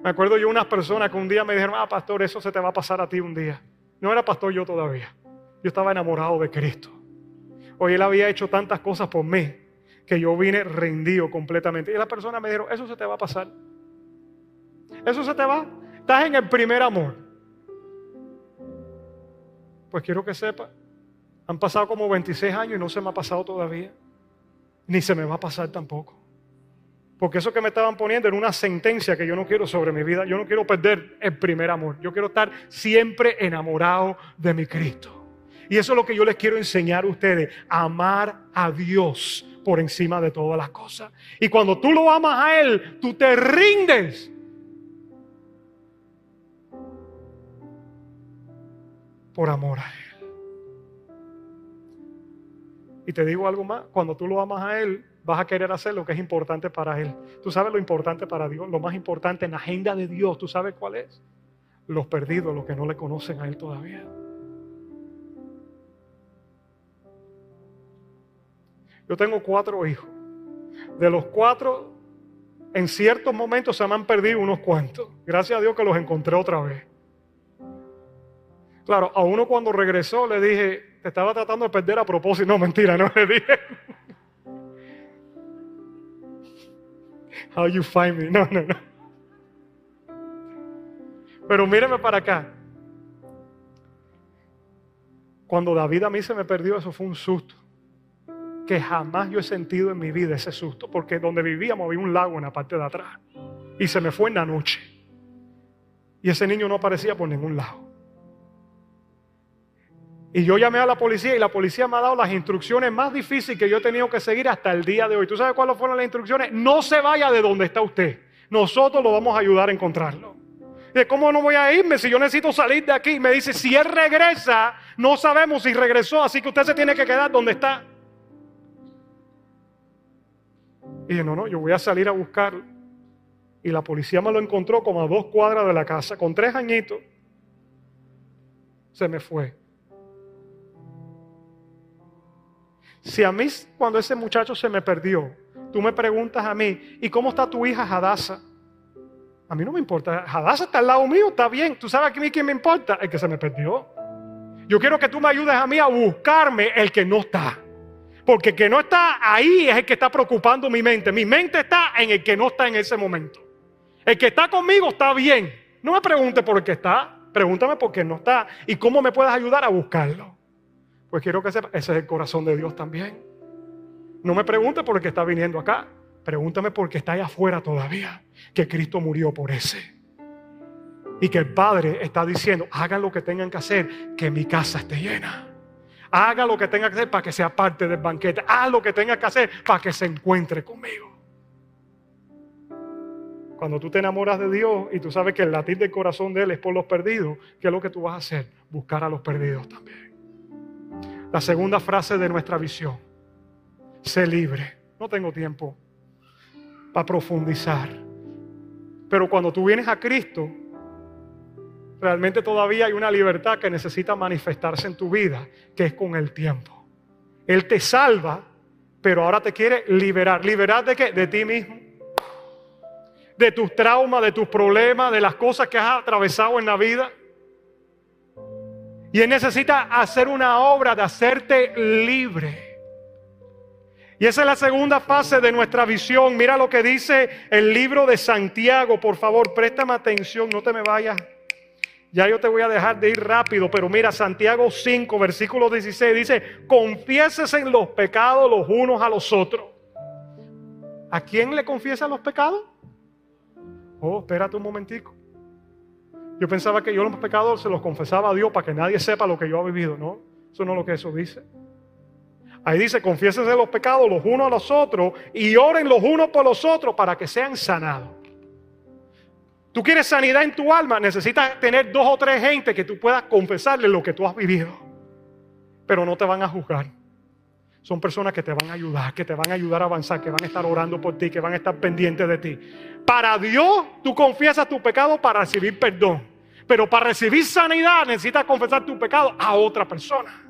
Me acuerdo yo unas personas que un día me dijeron, ah, pastor, eso se te va a pasar a ti un día. No era pastor yo todavía. Yo estaba enamorado de Cristo. Hoy Él había hecho tantas cosas por mí que yo vine rendido completamente. Y la persona me dijo, eso se te va a pasar. Eso se te va. Estás en el primer amor. Pues quiero que sepa, han pasado como 26 años y no se me ha pasado todavía. Ni se me va a pasar tampoco. Porque eso que me estaban poniendo era una sentencia que yo no quiero sobre mi vida. Yo no quiero perder el primer amor. Yo quiero estar siempre enamorado de mi Cristo. Y eso es lo que yo les quiero enseñar a ustedes. Amar a Dios por encima de todas las cosas. Y cuando tú lo amas a Él, tú te rindes. Por amor a Él. Y te digo algo más, cuando tú lo amas a Él, vas a querer hacer lo que es importante para Él. Tú sabes lo importante para Dios, lo más importante en la agenda de Dios, ¿tú sabes cuál es? Los perdidos, los que no le conocen a Él todavía. Yo tengo cuatro hijos. De los cuatro, en ciertos momentos se me han perdido unos cuantos. Gracias a Dios que los encontré otra vez. Claro, a uno cuando regresó le dije, te estaba tratando de perder a propósito. No, mentira, no le dije. How you find me. No, no, no. Pero míreme para acá. Cuando David a mí se me perdió, eso fue un susto. Que jamás yo he sentido en mi vida ese susto. Porque donde vivíamos había un lago en la parte de atrás. Y se me fue en la noche. Y ese niño no aparecía por ningún lado. Y yo llamé a la policía y la policía me ha dado las instrucciones más difíciles que yo he tenido que seguir hasta el día de hoy. ¿Tú sabes cuáles fueron las instrucciones? No se vaya de donde está usted. Nosotros lo vamos a ayudar a encontrarlo. ¿De cómo no voy a irme si yo necesito salir de aquí? Me dice, si él regresa, no sabemos si regresó, así que usted se tiene que quedar donde está. Y dije, no, no, yo voy a salir a buscarlo. Y la policía me lo encontró como a dos cuadras de la casa, con tres añitos. Se me fue. Si a mí, cuando ese muchacho se me perdió, tú me preguntas a mí, ¿y cómo está tu hija Hadasa? A mí no me importa. Hadasa está al lado mío, está bien. ¿Tú sabes a mí quién me importa? El que se me perdió. Yo quiero que tú me ayudes a mí a buscarme el que no está. Porque el que no está ahí es el que está preocupando mi mente. Mi mente está en el que no está en ese momento. El que está conmigo está bien. No me pregunte por el que está. Pregúntame por qué no está. Y cómo me puedes ayudar a buscarlo. Pues quiero que sepa, ese es el corazón de Dios también. No me pregunte por que está viniendo acá. Pregúntame por qué está allá afuera todavía. Que Cristo murió por ese. Y que el Padre está diciendo, hagan lo que tengan que hacer, que mi casa esté llena. Haga lo que tenga que hacer para que sea parte del banquete. Haz lo que tenga que hacer para que se encuentre conmigo. Cuando tú te enamoras de Dios y tú sabes que el latir del corazón de Él es por los perdidos, ¿qué es lo que tú vas a hacer? Buscar a los perdidos también. La segunda frase de nuestra visión. Sé libre. No tengo tiempo para profundizar. Pero cuando tú vienes a Cristo, realmente todavía hay una libertad que necesita manifestarse en tu vida, que es con el tiempo. Él te salva, pero ahora te quiere liberar. ¿Liberar de qué? De ti mismo. De tus traumas, de tus problemas, de las cosas que has atravesado en la vida. Y Él necesita hacer una obra de hacerte libre. Y esa es la segunda fase de nuestra visión. Mira lo que dice el libro de Santiago. Por favor, préstame atención, no te me vayas. Ya yo te voy a dejar de ir rápido, pero mira, Santiago 5, versículo 16 dice, confiéses en los pecados los unos a los otros. ¿A quién le confiesan los pecados? Oh, espérate un momentico. Yo pensaba que yo los pecados se los confesaba a Dios para que nadie sepa lo que yo he vivido. No, eso no es lo que eso dice. Ahí dice, confiésense los pecados los unos a los otros y oren los unos por los otros para que sean sanados. Tú quieres sanidad en tu alma, necesitas tener dos o tres gente que tú puedas confesarle lo que tú has vivido. Pero no te van a juzgar. son personas que te van a ayudar, que te van a ayudar a avanzar, que van a estar orando por ti, que van a estar pendientes de ti. Para Dios, tú confiesas tu pecado para recibir perdón. Pero para recibir sanidad necesitas confesar tu pecado a otra persona.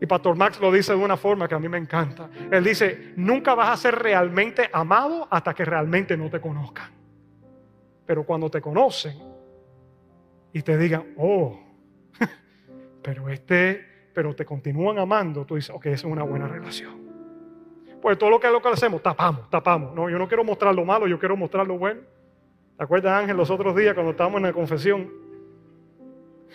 Y Pastor Max lo dice de una forma que a mí me encanta. Él dice, nunca vas a ser realmente amado hasta que realmente no te conozcan. Pero cuando te conocen y te digan, oh, pero este pero te continúan amando, tú dices, ok, es una buena relación. Pues todo lo que lo que hacemos, tapamos, tapamos. No, yo no quiero mostrar lo malo, yo quiero mostrar lo bueno. ¿Te acuerdas, Ángel, los otros días cuando estábamos en la confesión?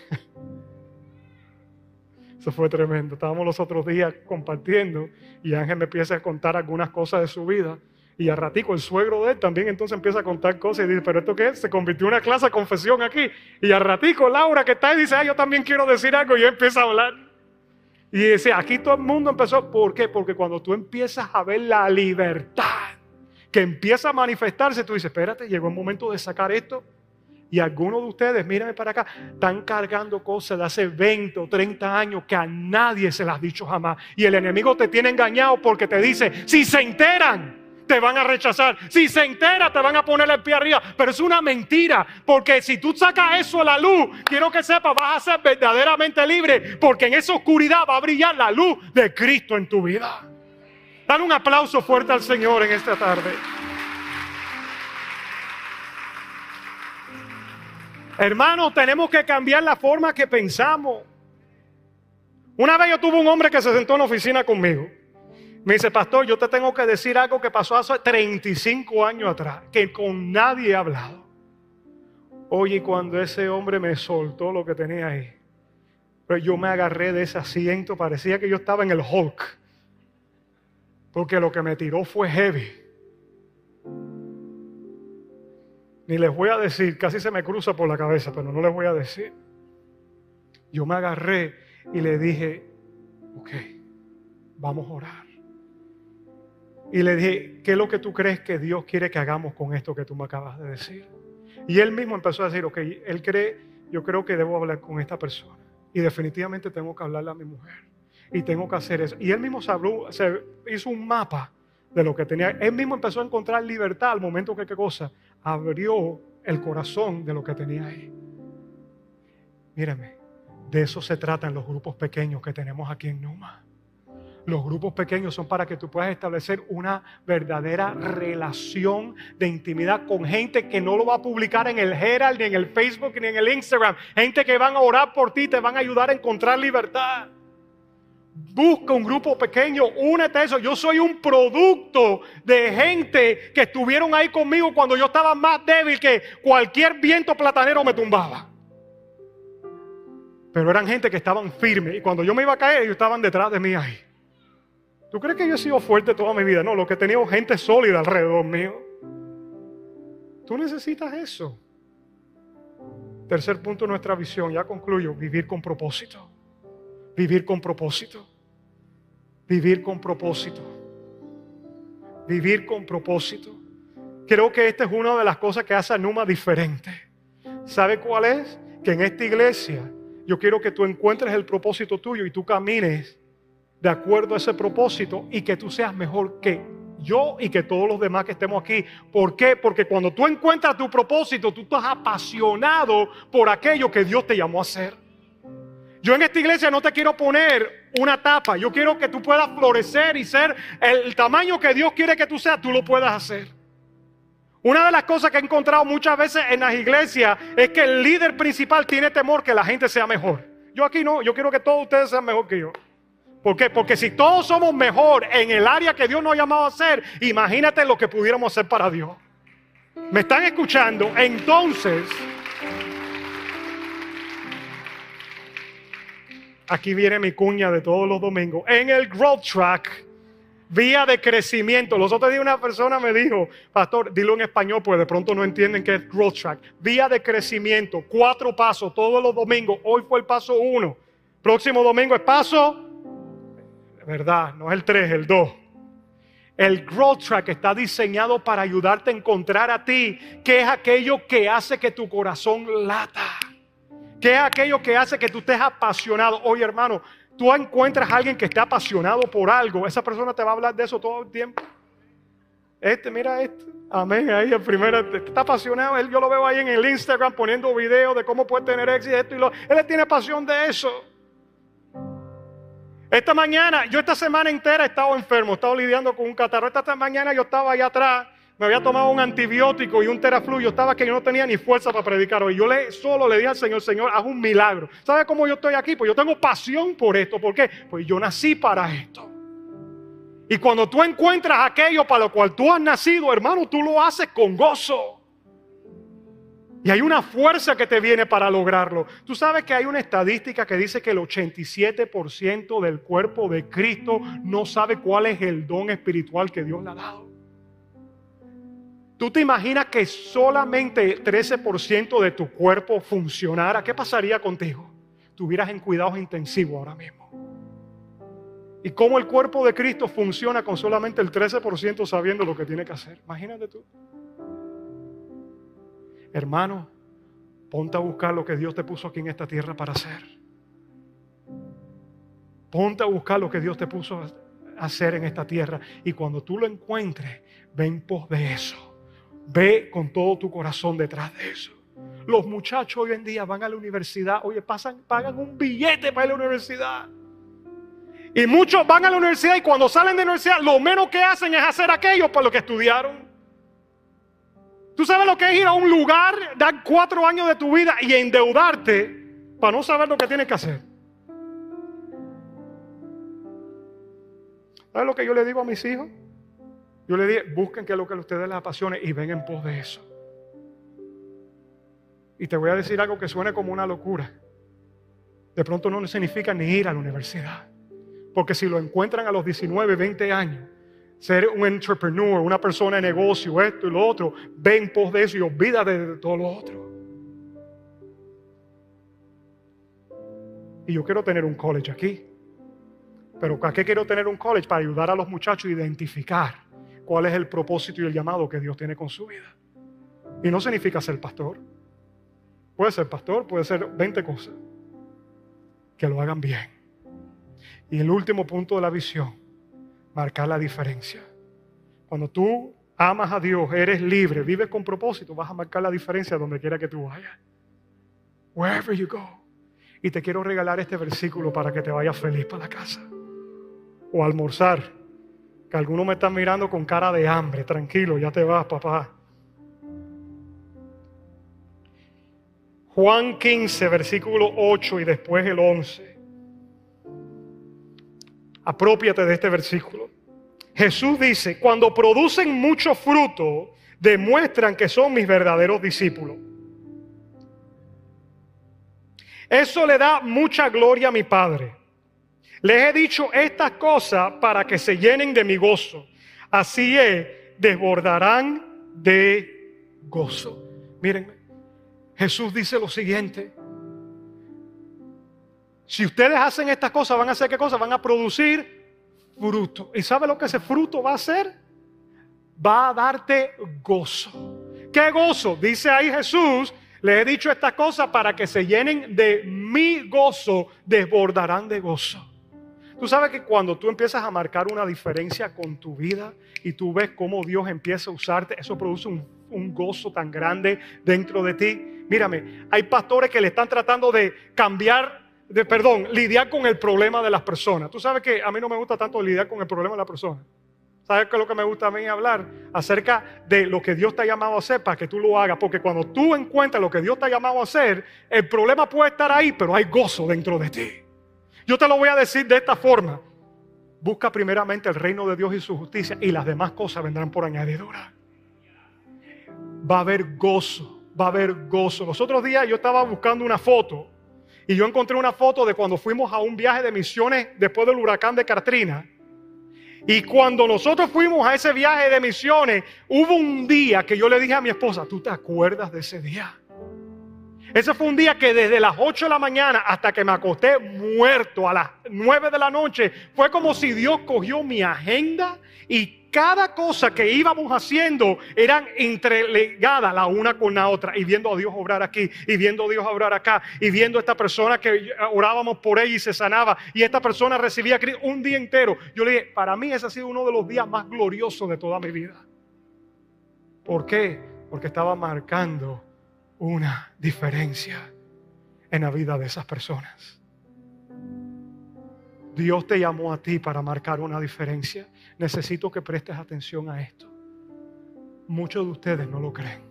Eso fue tremendo. Estábamos los otros días compartiendo y Ángel me empieza a contar algunas cosas de su vida. Y a ratico el suegro de él también entonces empieza a contar cosas y dice, pero ¿esto qué es? Se convirtió en una clase de confesión aquí. Y a ratico Laura que está ahí dice, ah, yo también quiero decir algo y yo empiezo a hablar. Y dice, aquí todo el mundo empezó. ¿Por qué? Porque cuando tú empiezas a ver la libertad que empieza a manifestarse, tú dices, espérate, llegó el momento de sacar esto. Y algunos de ustedes, mírenme para acá, están cargando cosas de hace 20 o 30 años que a nadie se las ha dicho jamás. Y el enemigo te tiene engañado porque te dice, si se enteran, te van a rechazar. Si se entera, te van a poner el pie arriba. Pero es una mentira, porque si tú sacas eso a la luz, quiero que sepas, vas a ser verdaderamente libre, porque en esa oscuridad va a brillar la luz de Cristo en tu vida. Dale un aplauso fuerte al Señor en esta tarde. Hermanos, tenemos que cambiar la forma que pensamos. Una vez yo tuve un hombre que se sentó en la oficina conmigo. Me dice, pastor, yo te tengo que decir algo que pasó hace 35 años atrás, que con nadie he hablado. Oye, cuando ese hombre me soltó lo que tenía ahí, pero yo me agarré de ese asiento, parecía que yo estaba en el Hulk, porque lo que me tiró fue heavy. Ni les voy a decir, casi se me cruza por la cabeza, pero no les voy a decir. Yo me agarré y le dije, ok, vamos a orar. Y le dije, ¿qué es lo que tú crees que Dios quiere que hagamos con esto que tú me acabas de decir? Y él mismo empezó a decir, ok, él cree, yo creo que debo hablar con esta persona. Y definitivamente tengo que hablarle a mi mujer. Y tengo que hacer eso. Y él mismo se, se hizo un mapa de lo que tenía. Él mismo empezó a encontrar libertad al momento que qué cosa, abrió el corazón de lo que tenía ahí. Mírame, de eso se trata en los grupos pequeños que tenemos aquí en Numa. Los grupos pequeños son para que tú puedas establecer una verdadera relación de intimidad con gente que no lo va a publicar en el Herald, ni en el Facebook, ni en el Instagram. Gente que van a orar por ti, te van a ayudar a encontrar libertad. Busca un grupo pequeño, únete a eso. Yo soy un producto de gente que estuvieron ahí conmigo cuando yo estaba más débil que cualquier viento platanero me tumbaba. Pero eran gente que estaban firmes y cuando yo me iba a caer, ellos estaban detrás de mí ahí. ¿Tú crees que yo he sido fuerte toda mi vida? No, lo que he tenido gente sólida alrededor mío. Tú necesitas eso. Tercer punto nuestra visión, ya concluyo, vivir con propósito. Vivir con propósito. Vivir con propósito. Vivir con propósito. Creo que esta es una de las cosas que hace a Numa diferente. ¿Sabe cuál es? Que en esta iglesia yo quiero que tú encuentres el propósito tuyo y tú camines de acuerdo a ese propósito y que tú seas mejor que yo y que todos los demás que estemos aquí. ¿Por qué? Porque cuando tú encuentras tu propósito, tú estás apasionado por aquello que Dios te llamó a hacer. Yo en esta iglesia no te quiero poner una tapa, yo quiero que tú puedas florecer y ser el tamaño que Dios quiere que tú seas, tú lo puedas hacer. Una de las cosas que he encontrado muchas veces en las iglesias es que el líder principal tiene temor que la gente sea mejor. Yo aquí no, yo quiero que todos ustedes sean mejor que yo. ¿Por qué? Porque si todos somos mejor en el área que Dios nos ha llamado a hacer, imagínate lo que pudiéramos hacer para Dios. ¿Me están escuchando? Entonces, aquí viene mi cuña de todos los domingos. En el Growth Track, vía de crecimiento. Los otros días una persona me dijo, pastor, dilo en español, pues de pronto no entienden qué es Growth Track. Vía de crecimiento, cuatro pasos todos los domingos. Hoy fue el paso uno. Próximo domingo es paso ¿verdad? No es el 3, el 2. El Growth Track está diseñado para ayudarte a encontrar a ti qué es aquello que hace que tu corazón lata. ¿Qué es aquello que hace que tú estés apasionado? Oye, hermano, tú encuentras a alguien que esté apasionado por algo, esa persona te va a hablar de eso todo el tiempo. Este, mira este. Amén. Ahí el primero está apasionado. Él, yo lo veo ahí en el Instagram poniendo videos de cómo puede tener éxito. Y lo, él tiene pasión de eso. Esta mañana, yo esta semana entera he estado enfermo, he estado lidiando con un catarro. Esta mañana yo estaba allá atrás, me había tomado un antibiótico y un teraflu. Yo estaba que yo no tenía ni fuerza para predicar hoy. Yo le, solo le dije al Señor, Señor, haz un milagro. ¿Sabe cómo yo estoy aquí? Pues yo tengo pasión por esto. ¿Por qué? Pues yo nací para esto. Y cuando tú encuentras aquello para lo cual tú has nacido, hermano, tú lo haces con gozo. Y hay una fuerza que te viene para lograrlo. Tú sabes que hay una estadística que dice que el 87% del cuerpo de Cristo no sabe cuál es el don espiritual que Dios le ha dado. ¿Tú te imaginas que solamente 13% de tu cuerpo funcionara? ¿Qué pasaría contigo? Tuvieras en cuidados intensivos ahora mismo. ¿Y cómo el cuerpo de Cristo funciona con solamente el 13% sabiendo lo que tiene que hacer? Imagínate tú. Hermano, ponte a buscar lo que Dios te puso aquí en esta tierra para hacer. Ponte a buscar lo que Dios te puso a hacer en esta tierra. Y cuando tú lo encuentres, ve en pos de eso. Ve con todo tu corazón detrás de eso. Los muchachos hoy en día van a la universidad, oye, pasan, pagan un billete para ir a la universidad. Y muchos van a la universidad y cuando salen de la universidad, lo menos que hacen es hacer aquello para lo que estudiaron. ¿Tú sabes lo que es ir a un lugar, dar cuatro años de tu vida y endeudarte para no saber lo que tienes que hacer? ¿Sabes lo que yo le digo a mis hijos? Yo le dije, busquen qué es lo que a ustedes les apasione y ven en pos de eso. Y te voy a decir algo que suene como una locura. De pronto no significa ni ir a la universidad. Porque si lo encuentran a los 19, 20 años, ser un entrepreneur, una persona de negocio, esto y lo otro, ven pos de eso y olvídate de todo lo otro. Y yo quiero tener un college aquí. Pero ¿para qué quiero tener un college? Para ayudar a los muchachos a identificar cuál es el propósito y el llamado que Dios tiene con su vida. Y no significa ser pastor. Puede ser pastor, puede ser 20 cosas. Que lo hagan bien. Y el último punto de la visión, marcar la diferencia. Cuando tú amas a Dios, eres libre, vives con propósito, vas a marcar la diferencia donde quiera que tú vayas. Wherever you go. Y te quiero regalar este versículo para que te vayas feliz para la casa. O almorzar. Que algunos me están mirando con cara de hambre. Tranquilo, ya te vas, papá. Juan 15, versículo 8 y después el 11. Apropiate de este versículo. Jesús dice, cuando producen mucho fruto, demuestran que son mis verdaderos discípulos. Eso le da mucha gloria a mi Padre. Les he dicho estas cosas para que se llenen de mi gozo. Así es, desbordarán de gozo. Miren, Jesús dice lo siguiente. Si ustedes hacen estas cosas, van a hacer qué cosas? Van a producir fruto. ¿Y sabe lo que ese fruto va a hacer? Va a darte gozo. ¿Qué gozo? Dice ahí Jesús, le he dicho estas cosas para que se llenen de mi gozo, desbordarán de gozo. Tú sabes que cuando tú empiezas a marcar una diferencia con tu vida y tú ves cómo Dios empieza a usarte, eso produce un gozo tan grande dentro de ti. Mírame, hay pastores que le están tratando de cambiar de, perdón, lidiar con el problema de las personas. Tú sabes que a mí no me gusta tanto lidiar con el problema de la persona. ¿Sabes qué es lo que me gusta a mí hablar? Acerca de lo que Dios te ha llamado a hacer para que tú lo hagas. Porque cuando tú encuentras lo que Dios te ha llamado a hacer, el problema puede estar ahí, pero hay gozo dentro de ti. Yo te lo voy a decir de esta forma. Busca primeramente el reino de Dios y su justicia y las demás cosas vendrán por añadidura. Va a haber gozo, va a haber gozo. Los otros días yo estaba buscando una foto y yo encontré una foto de cuando fuimos a un viaje de misiones después del huracán de Katrina. Y cuando nosotros fuimos a ese viaje de misiones, hubo un día que yo le dije a mi esposa, ¿tú te acuerdas de ese día? Ese fue un día que desde las 8 de la mañana hasta que me acosté muerto a las 9 de la noche, fue como si Dios cogió mi agenda y cada cosa que íbamos haciendo eran entrelegadas la una con la otra y viendo a Dios obrar aquí y viendo a Dios obrar acá y viendo a esta persona que orábamos por ella y se sanaba y esta persona recibía un día entero. Yo le dije, para mí ese ha sido uno de los días más gloriosos de toda mi vida. ¿Por qué? Porque estaba marcando una diferencia en la vida de esas personas. Dios te llamó a ti para marcar una diferencia. Necesito que prestes atención a esto. Muchos de ustedes no lo creen.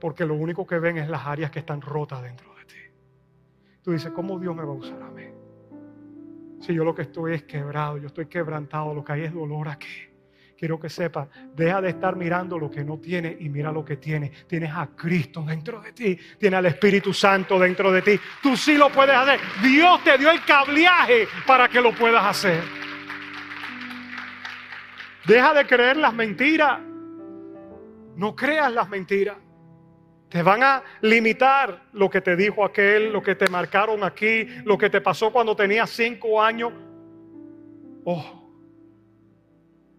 Porque lo único que ven es las áreas que están rotas dentro de ti. Tú dices, ¿cómo Dios me va a usar a mí? Si yo lo que estoy es quebrado, yo estoy quebrantado, lo que hay es dolor aquí quiero que sepa, deja de estar mirando lo que no tiene y mira lo que tiene. Tienes a Cristo dentro de ti, tienes al Espíritu Santo dentro de ti. Tú sí lo puedes hacer. Dios te dio el cableaje para que lo puedas hacer. Deja de creer las mentiras. No creas las mentiras. Te van a limitar lo que te dijo aquel, lo que te marcaron aquí, lo que te pasó cuando tenías cinco años. Oh,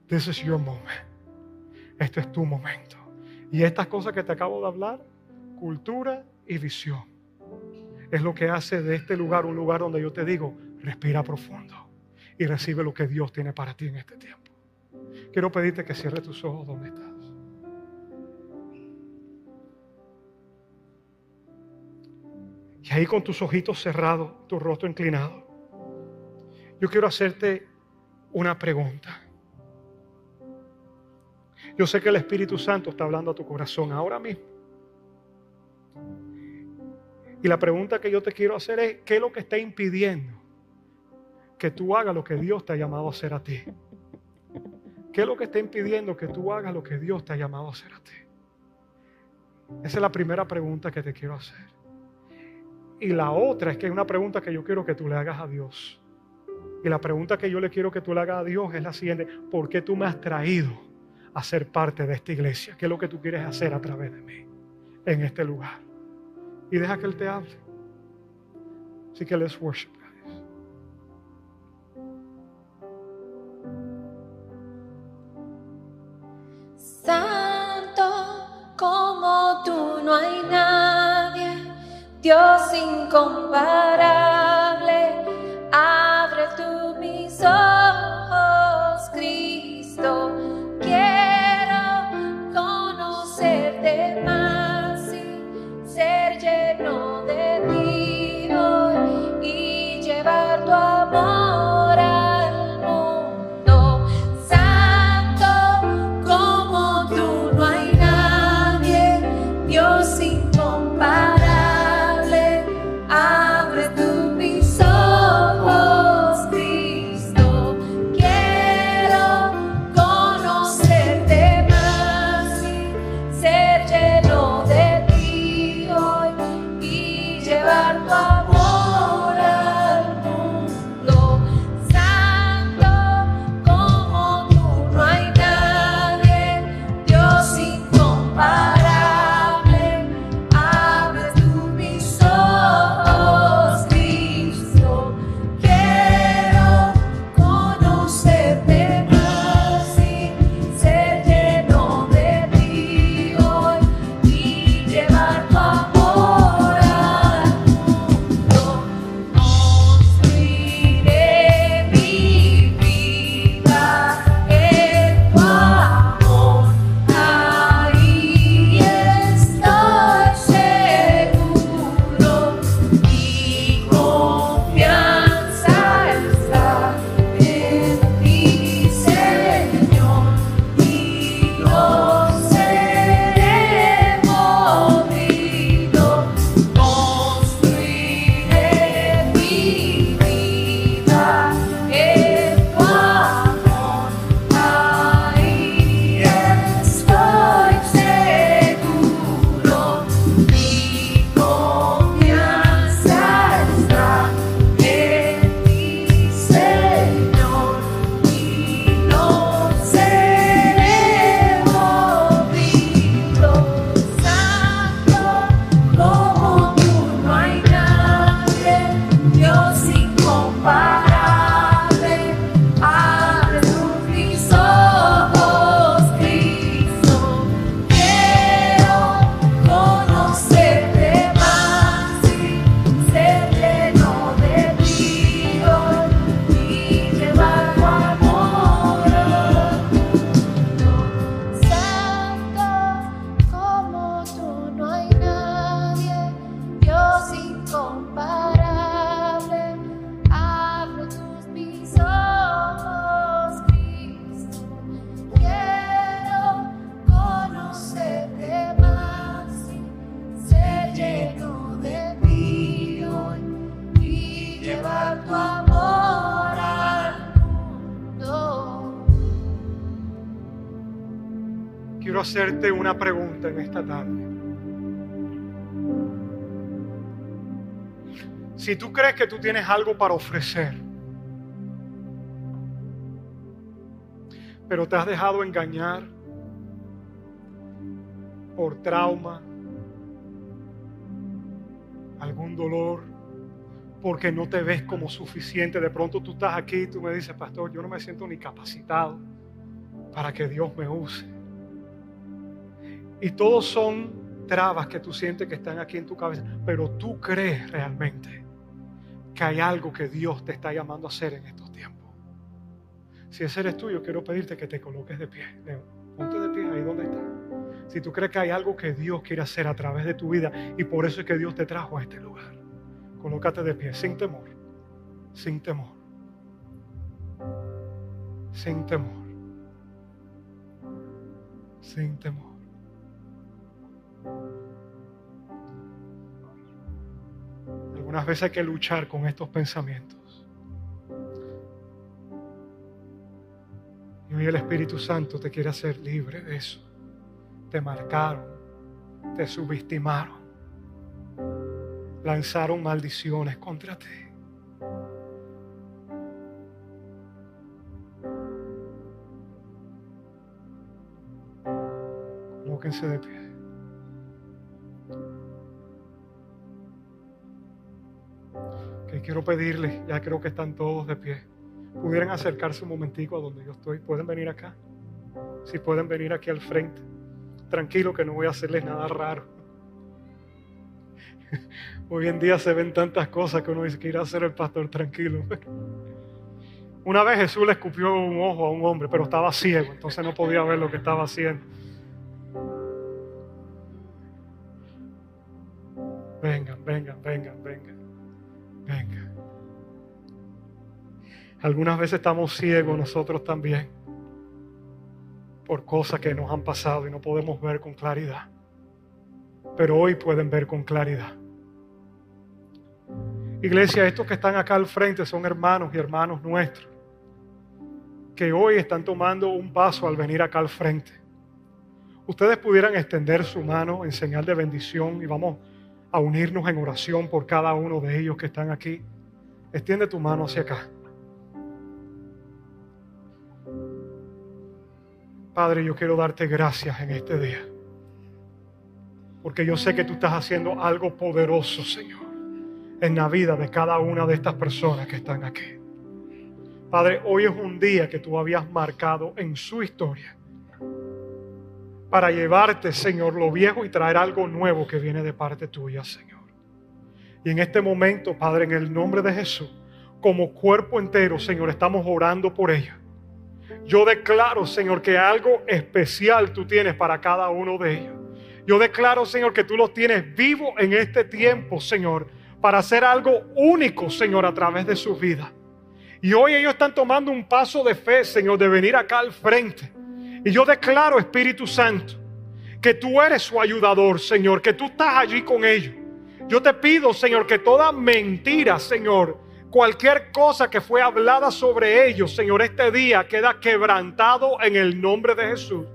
This is your moment. Este es tu momento. Y estas cosas que te acabo de hablar, cultura y visión, es lo que hace de este lugar un lugar donde yo te digo, respira profundo y recibe lo que Dios tiene para ti en este tiempo. Quiero pedirte que cierres tus ojos donde estás. Y ahí con tus ojitos cerrados, tu rostro inclinado, yo quiero hacerte una pregunta. Yo sé que el Espíritu Santo está hablando a tu corazón ahora mismo. Y la pregunta que yo te quiero hacer es, ¿qué es lo que está impidiendo que tú hagas lo que Dios te ha llamado a hacer a ti? ¿Qué es lo que está impidiendo que tú hagas lo que Dios te ha llamado a hacer a ti? Esa es la primera pregunta que te quiero hacer. Y la otra es que hay una pregunta que yo quiero que tú le hagas a Dios. Y la pregunta que yo le quiero que tú le hagas a Dios es la siguiente. ¿Por qué tú me has traído? a ser parte de esta iglesia. ¿Qué es lo que tú quieres hacer a través de mí en este lugar? Y deja que Él te hable. Así que let's worship, como tú no hay nadie, Dios incomparable, hacerte una pregunta en esta tarde. Si tú crees que tú tienes algo para ofrecer, pero te has dejado engañar por trauma, algún dolor, porque no te ves como suficiente. De pronto tú estás aquí y tú me dices, pastor, yo no me siento ni capacitado para que Dios me use. Y todos son trabas que tú sientes que están aquí en tu cabeza, pero tú crees realmente que hay algo que Dios te está llamando a hacer en estos tiempos. Si ese eres tú, yo quiero pedirte que te coloques de pie. Ponte de pie ahí donde estás. Si tú crees que hay algo que Dios quiere hacer a través de tu vida y por eso es que Dios te trajo a este lugar, colócate de pie, sin temor, sin temor, sin temor, sin temor. Algunas veces hay que luchar con estos pensamientos. Y hoy el Espíritu Santo te quiere hacer libre de eso. Te marcaron, te subestimaron, lanzaron maldiciones contra ti. Colóquense de pie. Quiero pedirles, ya creo que están todos de pie, pudieran acercarse un momentico a donde yo estoy. ¿Pueden venir acá? Si pueden venir aquí al frente. Tranquilo que no voy a hacerles nada raro. Hoy en día se ven tantas cosas que uno dice que ir a hacer el pastor tranquilo. Una vez Jesús le escupió un ojo a un hombre, pero estaba ciego, entonces no podía ver lo que estaba haciendo. Vengan, vengan, vengan, vengan. Venga. Algunas veces estamos ciegos nosotros también por cosas que nos han pasado y no podemos ver con claridad. Pero hoy pueden ver con claridad. Iglesia, estos que están acá al frente son hermanos y hermanos nuestros, que hoy están tomando un paso al venir acá al frente. Ustedes pudieran extender su mano en señal de bendición y vamos a unirnos en oración por cada uno de ellos que están aquí. Extiende tu mano hacia acá. Padre, yo quiero darte gracias en este día. Porque yo sé que tú estás haciendo algo poderoso, Señor, en la vida de cada una de estas personas que están aquí. Padre, hoy es un día que tú habías marcado en su historia para llevarte, Señor, lo viejo y traer algo nuevo que viene de parte tuya, Señor. Y en este momento, Padre, en el nombre de Jesús, como cuerpo entero, Señor, estamos orando por ella. Yo declaro, Señor, que algo especial tú tienes para cada uno de ellos. Yo declaro, Señor, que tú los tienes vivos en este tiempo, Señor, para hacer algo único, Señor, a través de su vida. Y hoy ellos están tomando un paso de fe, Señor, de venir acá al frente y yo declaro, Espíritu Santo, que tú eres su ayudador, Señor, que tú estás allí con ellos. Yo te pido, Señor, que toda mentira, Señor, cualquier cosa que fue hablada sobre ellos, Señor, este día queda quebrantado en el nombre de Jesús.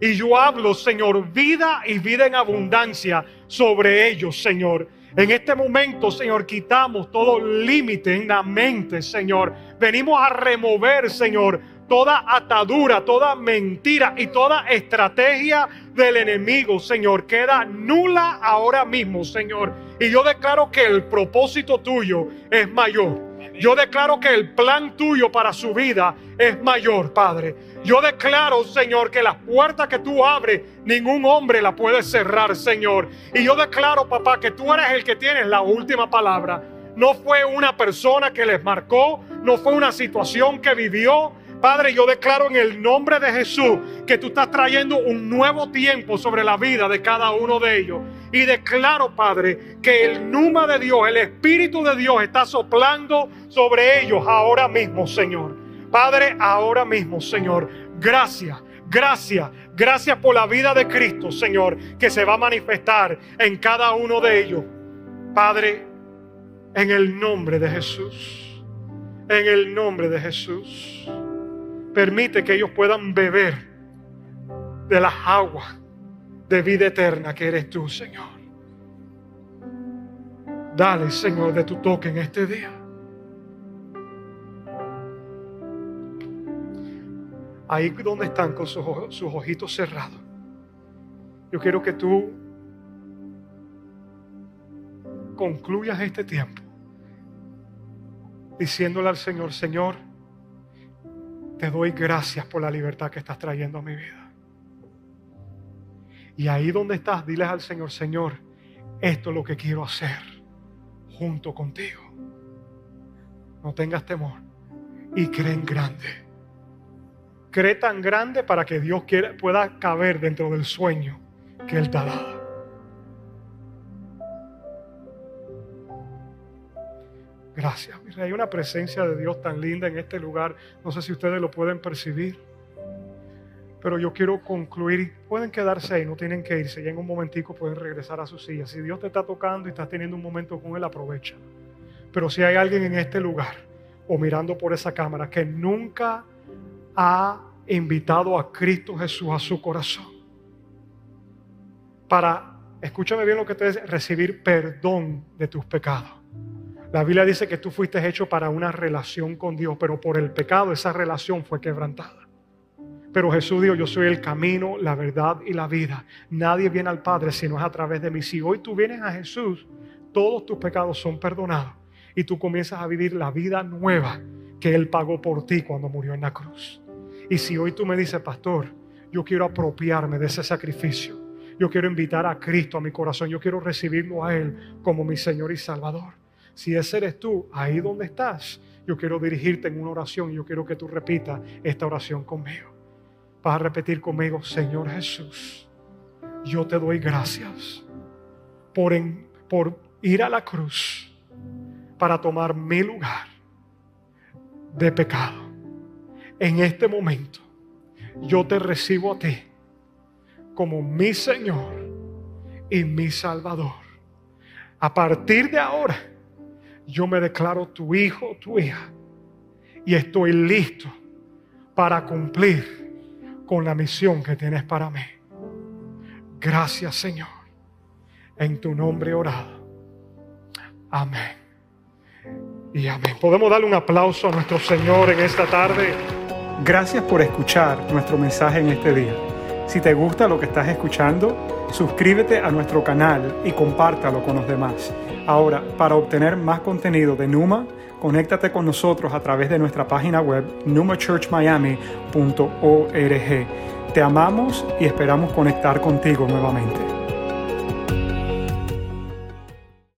Y yo hablo, Señor, vida y vida en abundancia sobre ellos, Señor. En este momento, Señor, quitamos todo límite en la mente, Señor. Venimos a remover, Señor, toda atadura, toda mentira y toda estrategia del enemigo, Señor, queda nula ahora mismo, Señor. Y yo declaro que el propósito tuyo es mayor. Yo declaro que el plan tuyo para su vida es mayor, Padre. Yo declaro, Señor, que las puertas que tú abres, ningún hombre la puede cerrar, Señor. Y yo declaro, papá, que tú eres el que tienes la última palabra. No fue una persona que les marcó, no fue una situación que vivió, Padre, yo declaro en el nombre de Jesús que tú estás trayendo un nuevo tiempo sobre la vida de cada uno de ellos. Y declaro, Padre, que el número de Dios, el Espíritu de Dios está soplando sobre ellos ahora mismo, Señor. Padre, ahora mismo, Señor. Gracias, gracias, gracias por la vida de Cristo, Señor, que se va a manifestar en cada uno de ellos. Padre, en el nombre de Jesús. En el nombre de Jesús permite que ellos puedan beber de las aguas de vida eterna que eres tú, Señor. Dale, Señor, de tu toque en este día. Ahí donde están con sus, sus ojitos cerrados. Yo quiero que tú concluyas este tiempo diciéndole al Señor, Señor, te doy gracias por la libertad que estás trayendo a mi vida. Y ahí donde estás, diles al Señor, Señor, esto es lo que quiero hacer junto contigo. No tengas temor y cree en grande. Cree tan grande para que Dios pueda caber dentro del sueño que Él te ha dado. Gracias. Hay una presencia de Dios tan linda en este lugar. No sé si ustedes lo pueden percibir. Pero yo quiero concluir. Pueden quedarse ahí, no tienen que irse. Ya en un momentico pueden regresar a su silla. Si Dios te está tocando y estás teniendo un momento con Él, aprovecha. Pero si hay alguien en este lugar o mirando por esa cámara que nunca ha invitado a Cristo Jesús a su corazón para, escúchame bien lo que te dice, recibir perdón de tus pecados la Biblia dice que tú fuiste hecho para una relación con Dios, pero por el pecado esa relación fue quebrantada. Pero Jesús dijo, yo soy el camino, la verdad y la vida. Nadie viene al Padre si no es a través de mí. Si hoy tú vienes a Jesús, todos tus pecados son perdonados y tú comienzas a vivir la vida nueva que Él pagó por ti cuando murió en la cruz. Y si hoy tú me dices, pastor, yo quiero apropiarme de ese sacrificio, yo quiero invitar a Cristo a mi corazón, yo quiero recibirlo a Él como mi Señor y Salvador. Si ese eres tú, ahí donde estás, yo quiero dirigirte en una oración yo quiero que tú repitas esta oración conmigo. Vas a repetir conmigo, Señor Jesús, yo te doy gracias por, por ir a la cruz para tomar mi lugar de pecado. En este momento, yo te recibo a ti como mi Señor y mi Salvador. A partir de ahora, yo me declaro tu hijo, tu hija, y estoy listo para cumplir con la misión que tienes para mí. Gracias Señor, en tu nombre orado. Amén. Y amén. Podemos darle un aplauso a nuestro Señor en esta tarde. Gracias por escuchar nuestro mensaje en este día. Si te gusta lo que estás escuchando, suscríbete a nuestro canal y compártalo con los demás. Ahora, para obtener más contenido de Numa, conéctate con nosotros a través de nuestra página web numachurchmiami.org. Te amamos y esperamos conectar contigo nuevamente.